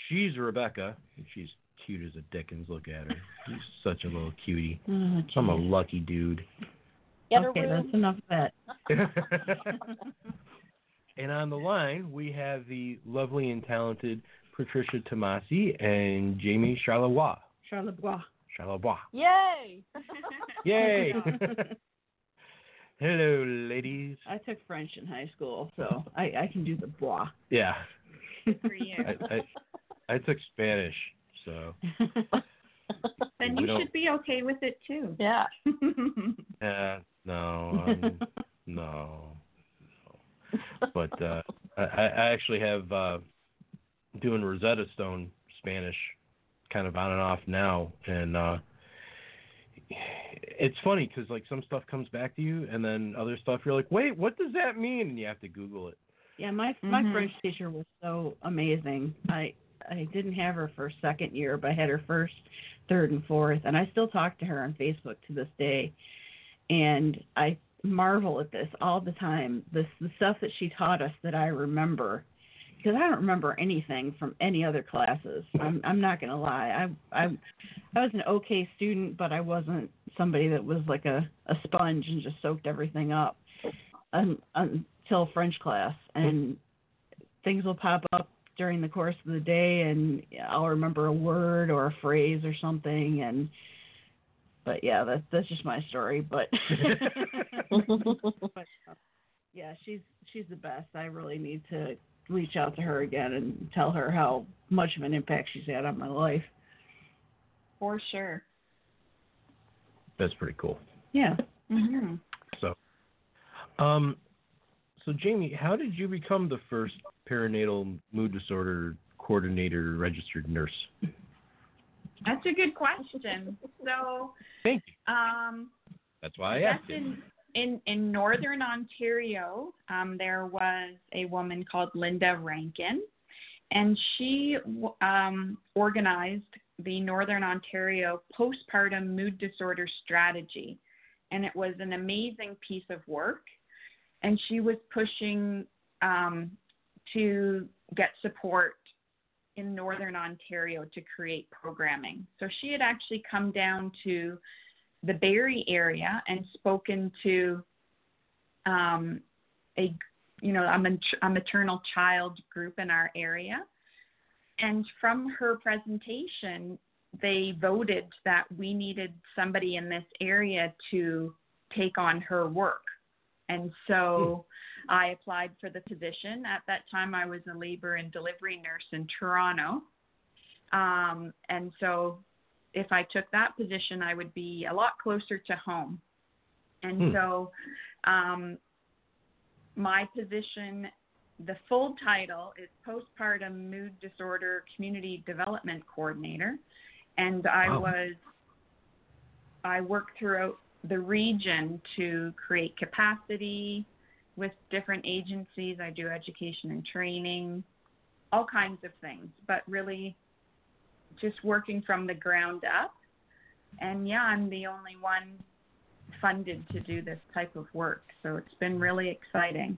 Speaker 4: She's Rebecca. She's cute as a dickens. Look at her. She's such a little cutie. *laughs*
Speaker 3: Oh,
Speaker 4: I'm a lucky dude.
Speaker 5: Get
Speaker 3: okay, that's enough of that. *laughs*
Speaker 4: and on the line, we have the lovely and talented Patricia Tomasi and Jaime Charlebois.
Speaker 3: Charlebois.
Speaker 4: Charlebois.
Speaker 5: Yay! *laughs*
Speaker 4: Yay! Hello, ladies.
Speaker 3: I took French in high school, so I, I can do the bois.
Speaker 4: Yeah,
Speaker 6: for you.
Speaker 4: I, I, I took Spanish, so *laughs*
Speaker 6: then you should be okay with it too.
Speaker 5: yeah.
Speaker 4: uh, *laughs* no, um, no, no. But uh, I, I actually have uh, doing Rosetta Stone Spanish, kind of on and off now, and uh, it's funny because like some stuff comes back to you, and then other stuff you're like, wait, what does that mean? And you have to Google it.
Speaker 3: Yeah, my my
Speaker 6: Mhm.
Speaker 3: French teacher was so amazing. I I didn't have her for second year, but I had her first, third, and fourth, and I still talk to her on Facebook to this day. And I marvel at this all the time. This the stuff that she taught us that I remember, because I don't remember anything from any other classes. I'm I'm not gonna lie. I I I was an okay student, but I wasn't somebody that was like a a sponge and just soaked everything up. Un, until French class, and things will pop up during the course of the day, and I'll remember a word or a phrase or something, and but yeah, that's that's just my story. But, *laughs* *laughs* but yeah, she's she's the best. I really need to reach out to her again and tell her how much of an impact she's had on my life.
Speaker 6: For sure.
Speaker 4: that's pretty cool.
Speaker 3: Yeah.
Speaker 6: hmm
Speaker 4: So, um, so Jaime, how did you become the first perinatal mood disorder coordinator registered nurse?
Speaker 6: That's a good question. So,
Speaker 4: Thank you.
Speaker 6: um,
Speaker 4: That's why I
Speaker 6: Yes,
Speaker 4: asked. you.
Speaker 6: in, in in northern Ontario, um, there was a woman called Linda Rankin, and she um, organized the Northern Ontario postpartum mood disorder strategy, and it was an amazing piece of work. And she was pushing um, to get support in Northern Ontario to create programming. So she had actually come down to the Barrie area and spoken to um, a you know a, mat- a maternal child group in our area, and from her presentation, they voted that we needed somebody in this area to take on her work, and so. I applied for the position. At that time, I was a labor and delivery nurse in Toronto. Um, and so if I took that position, I would be a lot closer to home. And
Speaker 4: Hmm.
Speaker 6: so, um, my position, the full title is Postpartum Mood Disorder Community Development Coordinator. And I
Speaker 4: Wow.
Speaker 6: was, I worked throughout the region to create capacity with different agencies. I do education and training, all kinds of things, but really just working from the ground up. And yeah, I'm the only one funded to do this type of work. So it's been really exciting.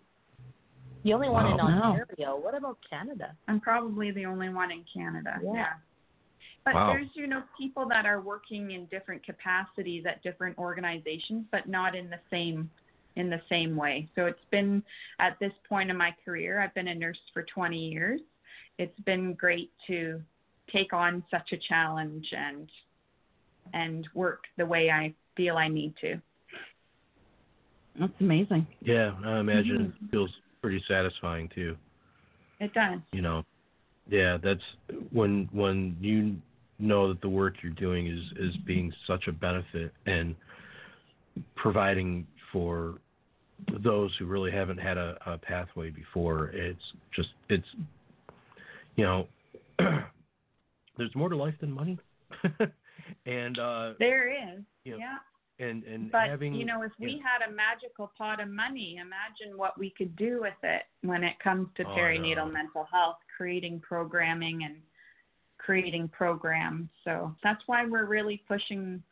Speaker 5: The only one in
Speaker 3: Wow.
Speaker 5: Ontario. What about Canada?
Speaker 6: I'm probably the only one in Canada.
Speaker 5: Yeah.
Speaker 6: But
Speaker 4: Wow.
Speaker 6: there's, you know, people that are working in different capacities at different organizations, but not in the same in the same way. So it's been at this point in my career, I've been a nurse for 20 years. It's been great to take on such a challenge and and work the way I feel I need to.
Speaker 3: That's amazing.
Speaker 4: Yeah, I imagine it mm-hmm. feels pretty satisfying too.
Speaker 6: It does.
Speaker 4: You know, yeah, that's when when you know that the work you're doing is is being such a benefit and providing for those who really haven't had a, a pathway before. It's just it's you know *clears throat* there's more to life than money, *laughs* and uh,
Speaker 6: There is.
Speaker 4: Yeah.
Speaker 6: yeah.
Speaker 4: and and
Speaker 6: But
Speaker 4: having
Speaker 6: you know, if we had a magical pot of money, imagine what we could do with it when it comes to
Speaker 4: Oh,
Speaker 6: perinatal
Speaker 4: know.
Speaker 6: mental health, creating programming and creating programs. So that's why we're really pushing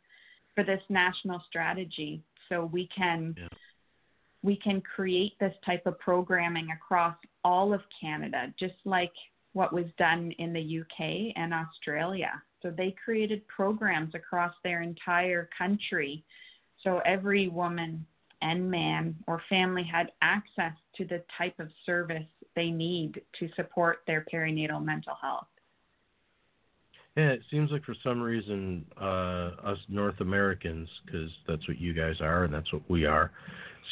Speaker 6: for this national strategy so we can
Speaker 4: Yeah.
Speaker 6: we can create this type of programming across all of Canada, just like what was done in the UK and Australia. So they created programs across their entire country so every woman and man or family had access to the type of service they need to support their perinatal mental health.
Speaker 4: Yeah, it seems like for some reason uh, us North Americans, because that's what you guys are and that's what we are,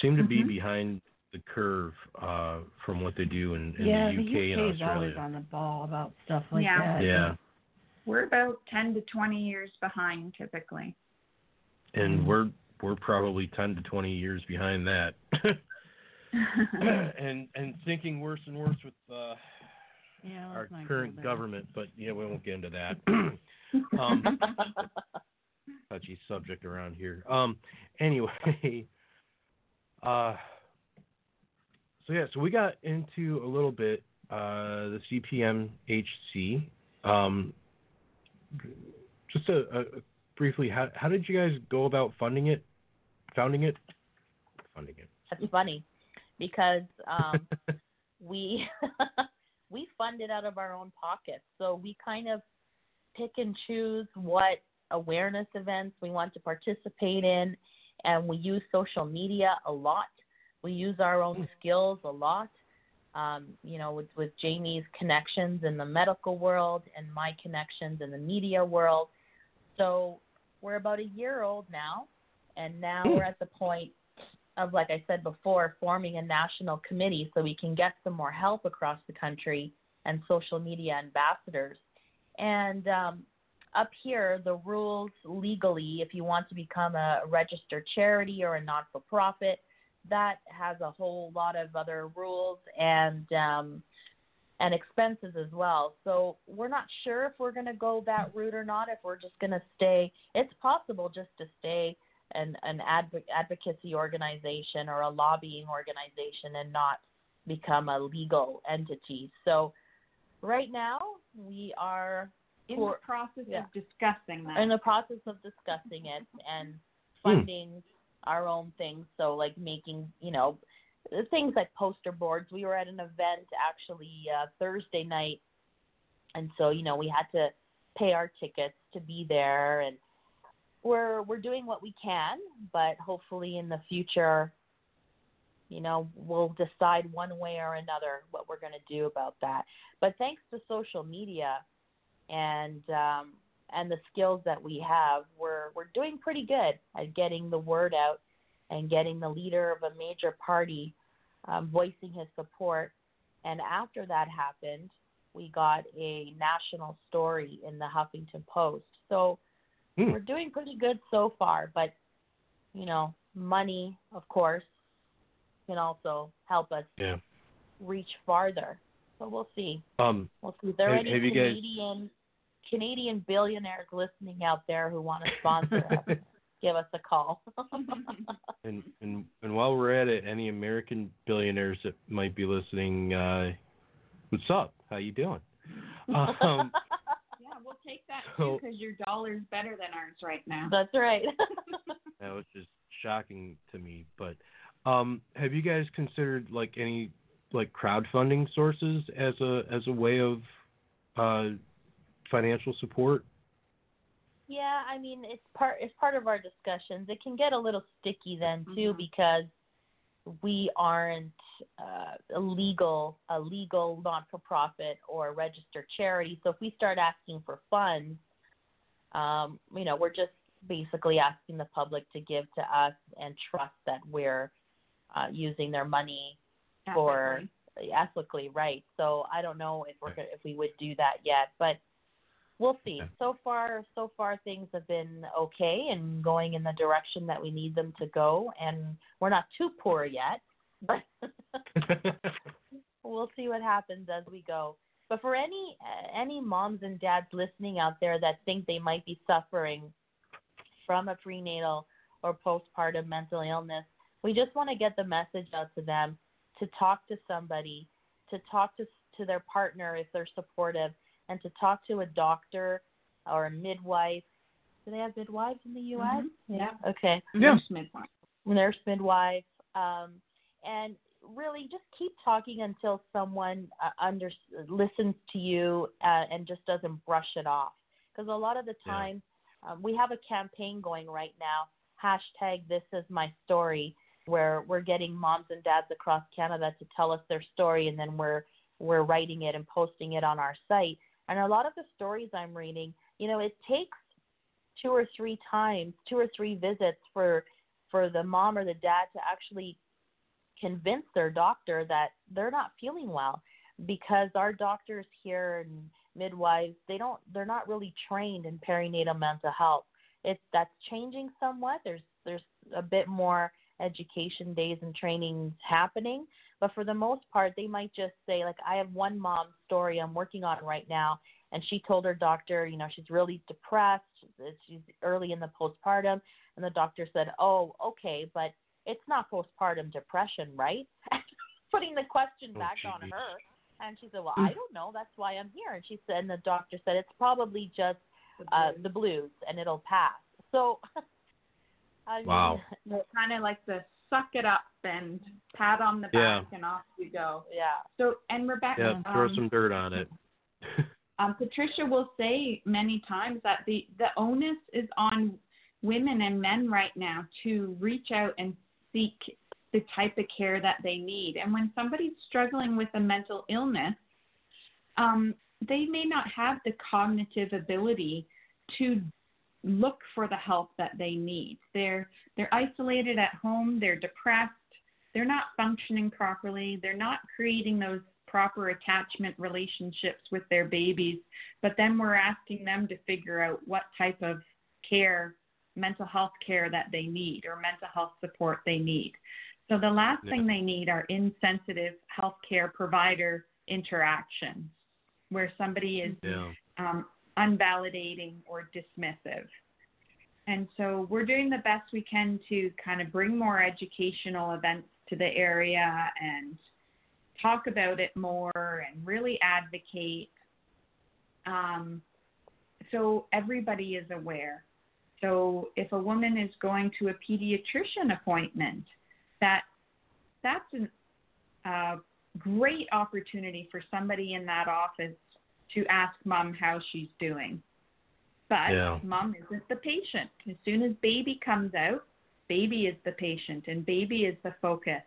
Speaker 4: seem to be
Speaker 6: Mhm.
Speaker 4: behind the curve uh, from what they do in, in
Speaker 3: yeah,
Speaker 4: the UK
Speaker 3: the
Speaker 4: and
Speaker 3: UK is always on the ball about stuff like
Speaker 6: Yeah.
Speaker 3: that.
Speaker 4: Yeah,
Speaker 6: We're about 10 to 20 years behind typically.
Speaker 4: and we're we're probably ten to twenty years behind that, *laughs* and and thinking worse and worse with uh,
Speaker 3: Yeah,
Speaker 4: our
Speaker 3: let's not go
Speaker 4: current
Speaker 3: there.
Speaker 4: government. But yeah, we won't get into that. *laughs* um, touchy subject around here. Um, anyway, *laughs* uh, so yeah, so we got into a little bit uh, the CPMHC. Um, just a, a, a briefly, how how did you guys go about funding it? Founding it? Funding it.
Speaker 5: That's funny because um, *laughs* we *laughs* we fund it out of our own pockets. So we kind of pick and choose what awareness events we want to participate in, and we use social media a lot. We use our own skills a lot. Um, you know, with, with Jaime's connections in the medical world and my connections in the media world. So we're about a year old now, and now we're at the point of, like I said before, forming a national committee so we can get some more help across the country and social media ambassadors. And um, up here, the rules legally, if you want to become a registered charity or a non for profit, that has a whole lot of other rules and um, and expenses as well. So we're not sure if we're going to go that route or not. If we're just going to stay, it's possible just to stay an an adv- advocacy organization or a lobbying organization and not become a legal entity. So right now we are
Speaker 6: In
Speaker 5: for-
Speaker 6: the process
Speaker 5: yeah.
Speaker 6: of discussing that.
Speaker 5: in the process of discussing it and funding our own things. So like making, you know, things like poster boards. We were at an event actually uh, Thursday night, and so you know we had to pay our tickets to be there, and we're we're doing what we can, but hopefully in the future. You know, we'll decide one way or another what we're going to do about that. But thanks to social media, and um, and the skills that we have, we're we're doing pretty good at getting the word out and getting the leader of a major party um, voicing his support. And after that happened, we got a national story in the Huffington Post. So
Speaker 4: Hmm.
Speaker 5: we're doing pretty good so far. But you know, money, of course, can also help us
Speaker 4: Yeah.
Speaker 5: reach farther. So we'll see.
Speaker 4: Um,
Speaker 5: We'll see. There
Speaker 4: Have-
Speaker 5: any
Speaker 4: have you guys-
Speaker 5: Canadian Canadian billionaires listening out there who want to sponsor us, *laughs* give us a call. *laughs*
Speaker 4: and and and while we're at it, any American billionaires that might be listening, uh, what's up? How you doing? *laughs* Um,
Speaker 6: yeah, we'll take that
Speaker 4: So-
Speaker 6: too because your dollar's better than ours right now.
Speaker 5: That's right.
Speaker 4: that was just shocking to me. But um, have you guys considered like any like crowdfunding sources as a as a way of uh, financial support?
Speaker 5: yeah, I mean it's part it's part of our discussions. It can get a little sticky then too
Speaker 6: Mhm.
Speaker 5: because we aren't uh, a legal a legal non for profit or a registered charity. So if we start asking for funds, um, you know, we're just basically asking the public to give to us and trust that we're uh, using their money for
Speaker 6: Ethically.
Speaker 5: ethically right. So I don't know if we're gonna, if we would do that yet, but we'll see. So far, so far things have been okay and going in the direction that we need them to go, and we're not too poor yet, *laughs* but we'll see what happens as we go. But for any any moms and dads listening out there that think they might be suffering from a prenatal or postpartum mental illness, we just want to get the message out to them to talk to somebody, to talk to to their partner if they're supportive, and to talk to a doctor or a midwife. Do they have midwives in the U.S.?
Speaker 6: Mhm. Yeah.
Speaker 5: Okay
Speaker 4: Yeah.
Speaker 6: Nurse midwife.
Speaker 5: nurse midwife, um, and really just keep talking until someone uh, under listens to you uh, and just doesn't brush it off. Because a lot of the
Speaker 4: Yeah.
Speaker 5: time, um, we have a campaign going right now. Hashtag This is my story, where we're getting moms and dads across Canada to tell us their story, and then we're we're writing it and posting it on our site. And a lot of the stories I'm reading, you know, it takes two or three times, two or three visits for for the mom or the dad to actually convince their doctor that they're not feeling well. Because our doctors here and midwives they don't they're not really trained in perinatal mental health. It's that's changing somewhat. There's there's a bit more education days and trainings happening but for the most part they might just say like i have one mom's story i'm working on right now and she told her doctor you know she's really depressed she's early in the postpartum and the doctor said oh okay but it's not postpartum depression, right? *laughs* Putting the question
Speaker 4: Oh,
Speaker 5: back on her. And she said, Well, I don't know. That's why I'm here. And she said, and the doctor said, It's probably just uh, the blues and it'll pass. So, *laughs* I mean,
Speaker 4: Wow. *laughs*
Speaker 6: kind of like the suck it up and pat on the back and off you go.
Speaker 5: Yeah.
Speaker 6: So and Rebecca,
Speaker 4: yeah, throw
Speaker 6: um,
Speaker 4: some dirt on it. *laughs*
Speaker 6: um, Patricia will say many times that the the onus is on women and men right now to reach out and seek the type of care that they need. And when somebody's struggling with a mental illness, um, they may not have the cognitive ability to look for the help that they need. They're they're isolated at home, they're depressed, they're not functioning properly, they're not creating those proper attachment relationships with their babies, but then we're asking them to figure out what type of care, mental health care that they need or mental health support they need. So the last
Speaker 4: Yeah.
Speaker 6: thing they need are insensitive healthcare provider interactions where somebody is
Speaker 4: Yeah.
Speaker 6: um, unvalidating or dismissive. And so we're doing the best we can to kind of bring more educational events to the area and talk about it more and really advocate um, so everybody is aware. So if a woman is going to a pediatrician appointment, that that's a uh, great opportunity for somebody in that office to ask mom how she's doing. But
Speaker 4: Yeah.
Speaker 6: mom isn't the patient. As soon as baby comes out, baby is the patient and baby is the focus.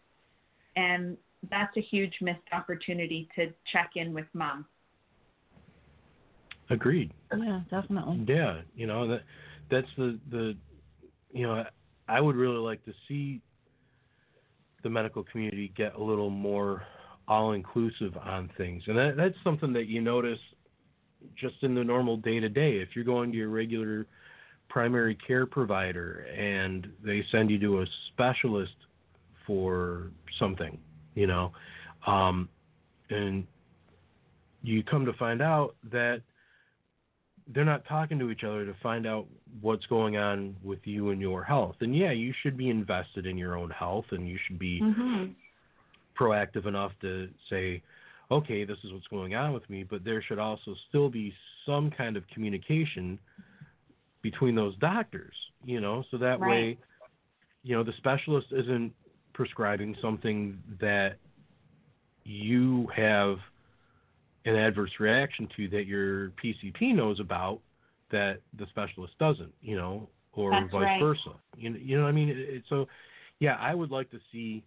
Speaker 6: And that's a huge missed opportunity to check in with mom.
Speaker 4: Agreed.
Speaker 3: Yeah, definitely.
Speaker 4: Yeah, you know that that's the the you know I would really like to see the medical community get a little more all inclusive on things, and that that's something that you notice just in the normal day to day. If you're going to your regular primary care provider and they send you to a specialist for something, you know, um, and you come to find out that they're not talking to each other to find out what's going on with you and your health. And yeah, you should be invested in your own health and you should be
Speaker 6: Mm-hmm.
Speaker 4: proactive enough to say, okay, this is what's going on with me, but there should also still be some kind of communication between those doctors, you know, so that
Speaker 6: Right.
Speaker 4: way, you know, the specialist isn't prescribing something that you have an adverse reaction to that your PCP knows about that the specialist doesn't, you know, or
Speaker 6: That's
Speaker 4: vice
Speaker 6: right.
Speaker 4: versa. You know, you know what I mean? It, it, so, yeah, I would like to see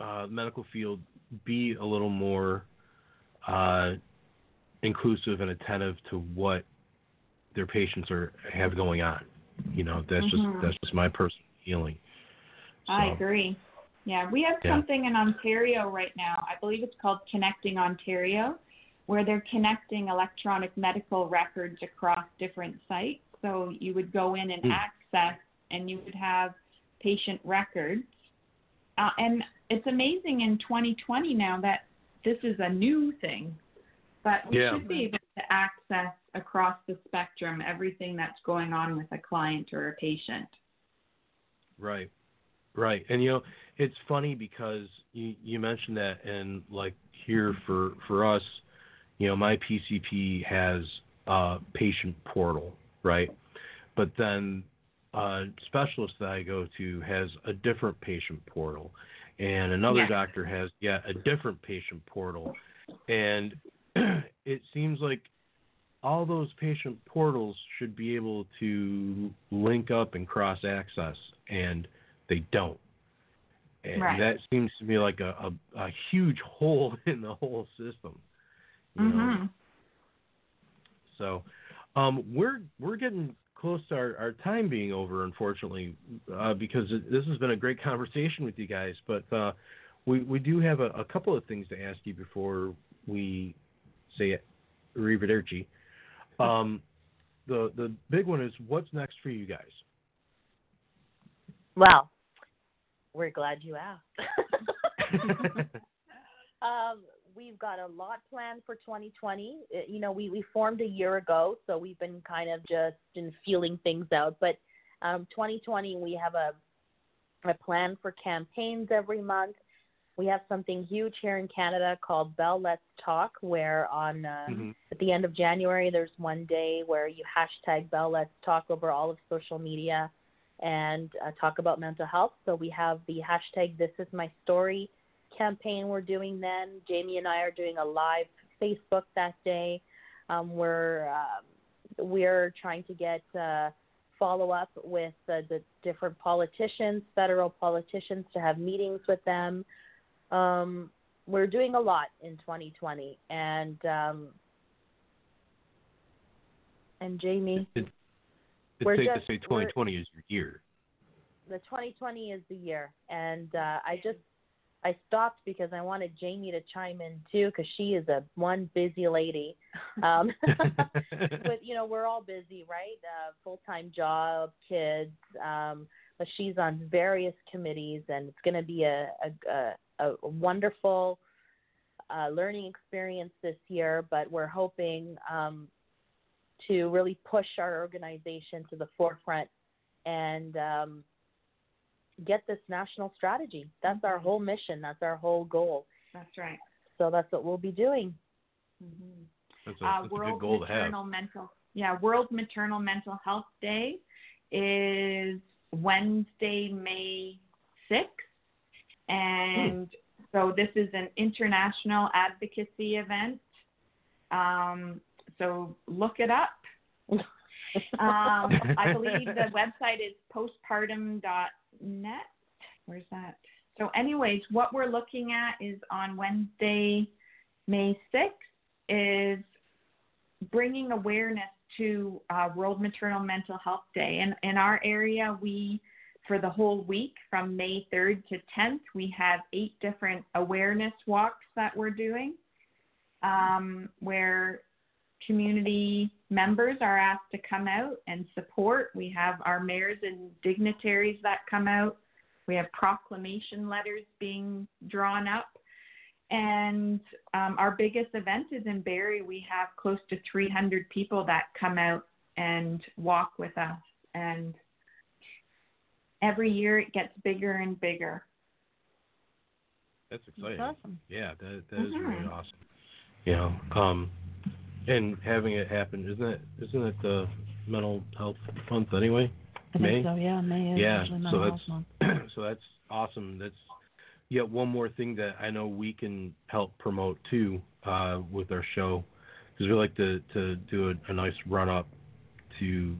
Speaker 4: uh, the medical field be a little more uh, inclusive and attentive to what their patients are have going on. You know, that's
Speaker 6: Mhm.
Speaker 4: just that's just my personal feeling.
Speaker 6: I agree. Yeah, we have
Speaker 4: Yeah.
Speaker 6: something in Ontario right now. I believe it's called Connecting Ontario, where they're connecting electronic medical records across different sites. So you would go in and
Speaker 4: Hmm.
Speaker 6: access, and you would have patient records. Uh, and it's amazing in 2020 now that this is a new thing, but we
Speaker 4: Yeah.
Speaker 6: should be able to access across the spectrum everything that's going on with a client or a patient.
Speaker 4: Right, right, and you know it's funny because you you mentioned that, and like here for for us, you know, my PCP has a patient portal, right? But then a specialist that I go to has a different patient portal, and another
Speaker 6: Yes.
Speaker 4: doctor has yet a different patient portal, and *clears throat* it seems like all those patient portals should be able to link up and cross access, and they don't. And
Speaker 6: Right.
Speaker 4: that seems to be like a, a, a huge *laughs* hole in the whole system. You know?
Speaker 6: Mhm.
Speaker 4: So um, we're we're getting close to our, our time being over, unfortunately, uh, because this has been a great conversation with you guys. But uh, we we do have a, a couple of things to ask you before we say it. Arrivederci. Um, the the big one is what's next for you guys.
Speaker 5: Well, we're glad you asked. *laughs* *laughs* um, we've got a lot planned for 2020. Uh, You know, we, we formed a year ago, so we've been kind of just in feeling things out. But um, 2020, we have a a plan for campaigns every month. We have something huge here in Canada called Bell Let's Talk, where on uh,
Speaker 4: Mhm.
Speaker 5: at the end of January, there's one day where you hashtag Bell Let's Talk over all of social media and uh, talk about mental health. So we have the hashtag This Is My Story campaign we're doing then. Jaime and I are doing a live Facebook that day. Um, we're um, we're trying to get uh, follow up with uh, the different politicians, federal politicians, to have meetings with them. Um, we're doing a lot in 2020, and um, and Jaime,
Speaker 4: It's
Speaker 5: We're
Speaker 4: safe
Speaker 5: just-
Speaker 4: to say 2020 is your year.
Speaker 5: the 2020 is the year, and uh, I just I stopped because I wanted Jaime to chime in too, because she is a one busy lady. Um, *laughs* but you know, we're all busy, right? Uh, Full time job, kids. Um, but she's on various committees, and it's going to be a a, a, a wonderful uh, learning experience this year. But we're hoping um, to really push our organization to the forefront and um, get this national strategy. That's our whole mission. That's our whole goal.
Speaker 6: That's right.
Speaker 5: So that's what we'll be doing.
Speaker 6: Mm-hmm.
Speaker 4: That's a,
Speaker 6: uh,
Speaker 4: that's a
Speaker 6: World
Speaker 4: good goal to have.
Speaker 6: Maternal Mental yeah World Maternal Mental Health Day is Wednesday, May sixth, and so this is an international advocacy event. Um, so look it up. *laughs* um, I believe the *laughs* website is postpartum.net. Where's that? So, anyways, what we're looking at is on Wednesday, May 6th, is bringing awareness to uh, World Maternal Mental Health Day. And in our area, we, for the whole week from May 3rd to 10th, we have eight different awareness walks that we're doing um, where community members are asked to come out and support. We have our mayors and dignitaries that come out. We have proclamation letters being drawn up. And um, our biggest event is in Barrie. We have close to 300 people that come out and walk with us. And every year it gets bigger and bigger.
Speaker 4: That's exciting.
Speaker 5: That's awesome.
Speaker 4: Yeah, that that is really awesome. You know, um, and having it happen isn't it isn't it the mental health month anyway?
Speaker 3: I
Speaker 4: May?
Speaker 3: think so, yeah, May is
Speaker 4: Yeah,
Speaker 3: usually
Speaker 4: so
Speaker 3: mental
Speaker 4: that's-
Speaker 3: health month. *clears throat*
Speaker 4: so that's awesome. That's yet one more thing that I know we can help promote too uh, with our show because we like to to do a, a nice run up to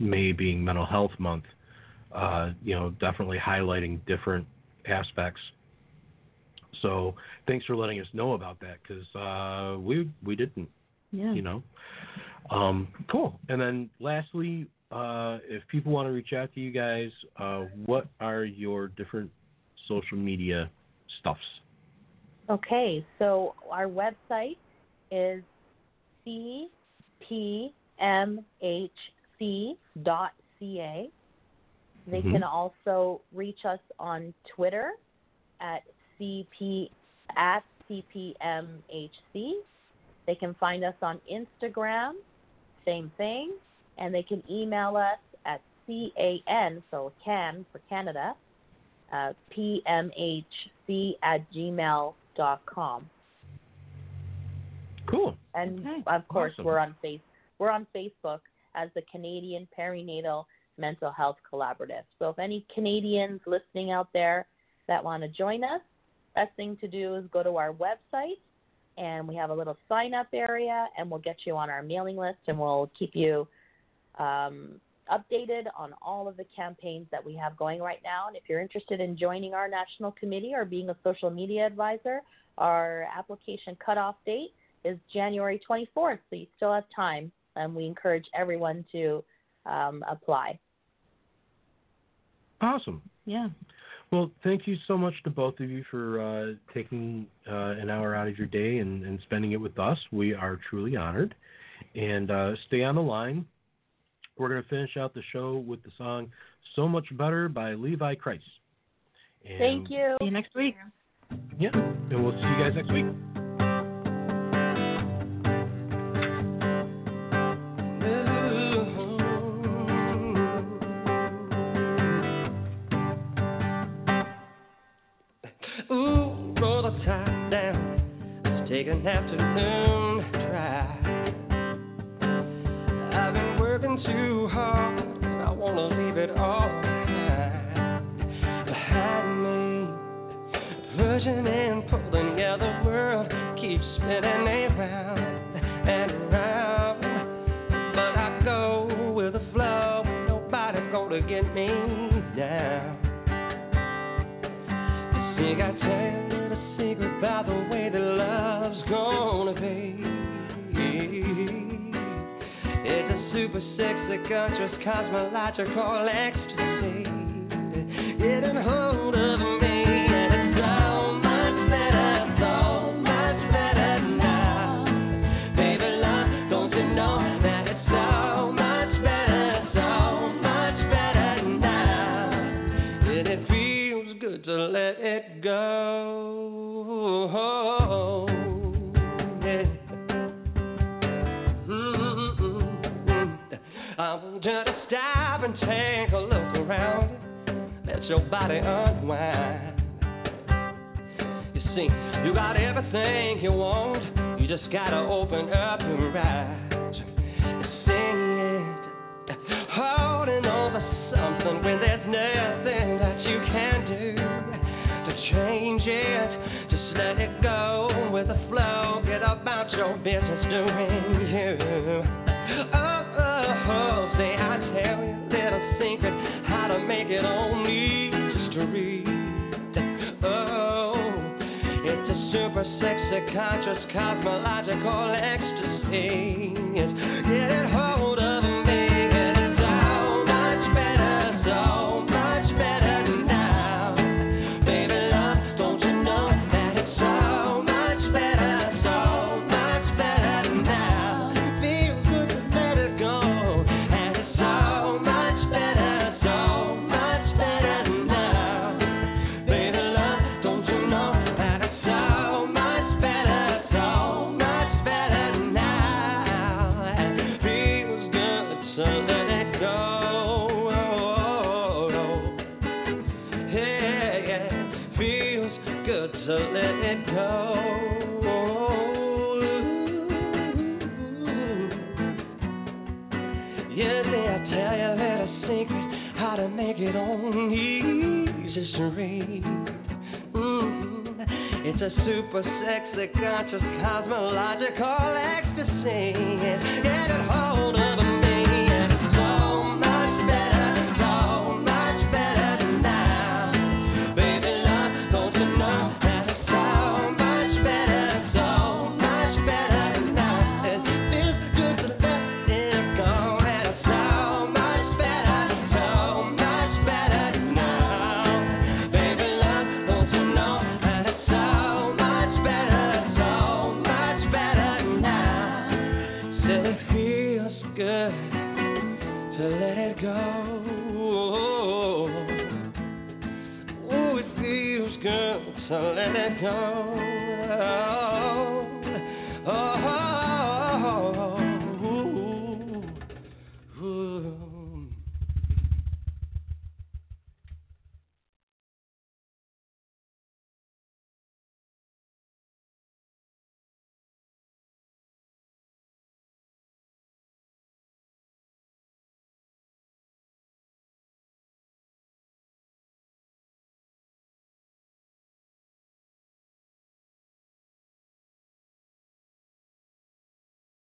Speaker 4: May being Mental Health Month. Uh, you know, definitely highlighting different aspects. So thanks for letting us know about that because uh, we we didn't
Speaker 3: Yeah.
Speaker 4: you know. Um, cool. And then lastly, uh, if people want to reach out to you guys, uh, what are your different social media stuffs?
Speaker 5: Okay, so our website is cpmhc.ca. They
Speaker 4: Mhm.
Speaker 5: can also reach us on Twitter at cp at cpmhc. They can find us on Instagram, same thing, and they can email us at can so can for Canada uh, pmhc at gmail dot com.
Speaker 4: Cool.
Speaker 5: And
Speaker 3: Okay,
Speaker 5: of course,
Speaker 4: awesome.
Speaker 5: we're on face we're on Facebook as the Canadian Perinatal Mental Health Collaborative. So if any Canadians listening out there that want to join us, best thing to do is go to our website and we have a little sign up area and we'll get you on our mailing list and we'll keep you um, updated on all of the campaigns that we have going right now. And if you're interested in joining our national committee or being a social media advisor, our application cutoff date is January 24th, so you still have time, and we encourage everyone to um, apply.
Speaker 4: Awesome.
Speaker 3: Yeah.
Speaker 4: Well, thank you so much to both of you for uh, taking uh, an hour out of your day and, and spending it with us. We are truly honored. And uh, stay on the line. We're going to finish out the show with the song So Much Better by Levi Kreis. And,
Speaker 5: Thank you.
Speaker 3: See you next week.
Speaker 4: Yeah, and we'll see you guys next week.
Speaker 8: It all behind. Behind me, pushing and pulling, yeah, the world keeps spinning around and around. But I go with the flow. Nobody gonna get me down. Think I tell you the secret by the way that love's gonna be. Super sexy conscious cosmological ecstasy. Getting hold of me your body unwind. You see, you got everything you want, you just gotta open up your eyes. Sing it, holding over something when there's nothing that you can do to change it. Just let it go with the flow, get about your business doing you. it only. Oh, it's a super sexy, conscious, cosmological ecstasy. Get it home.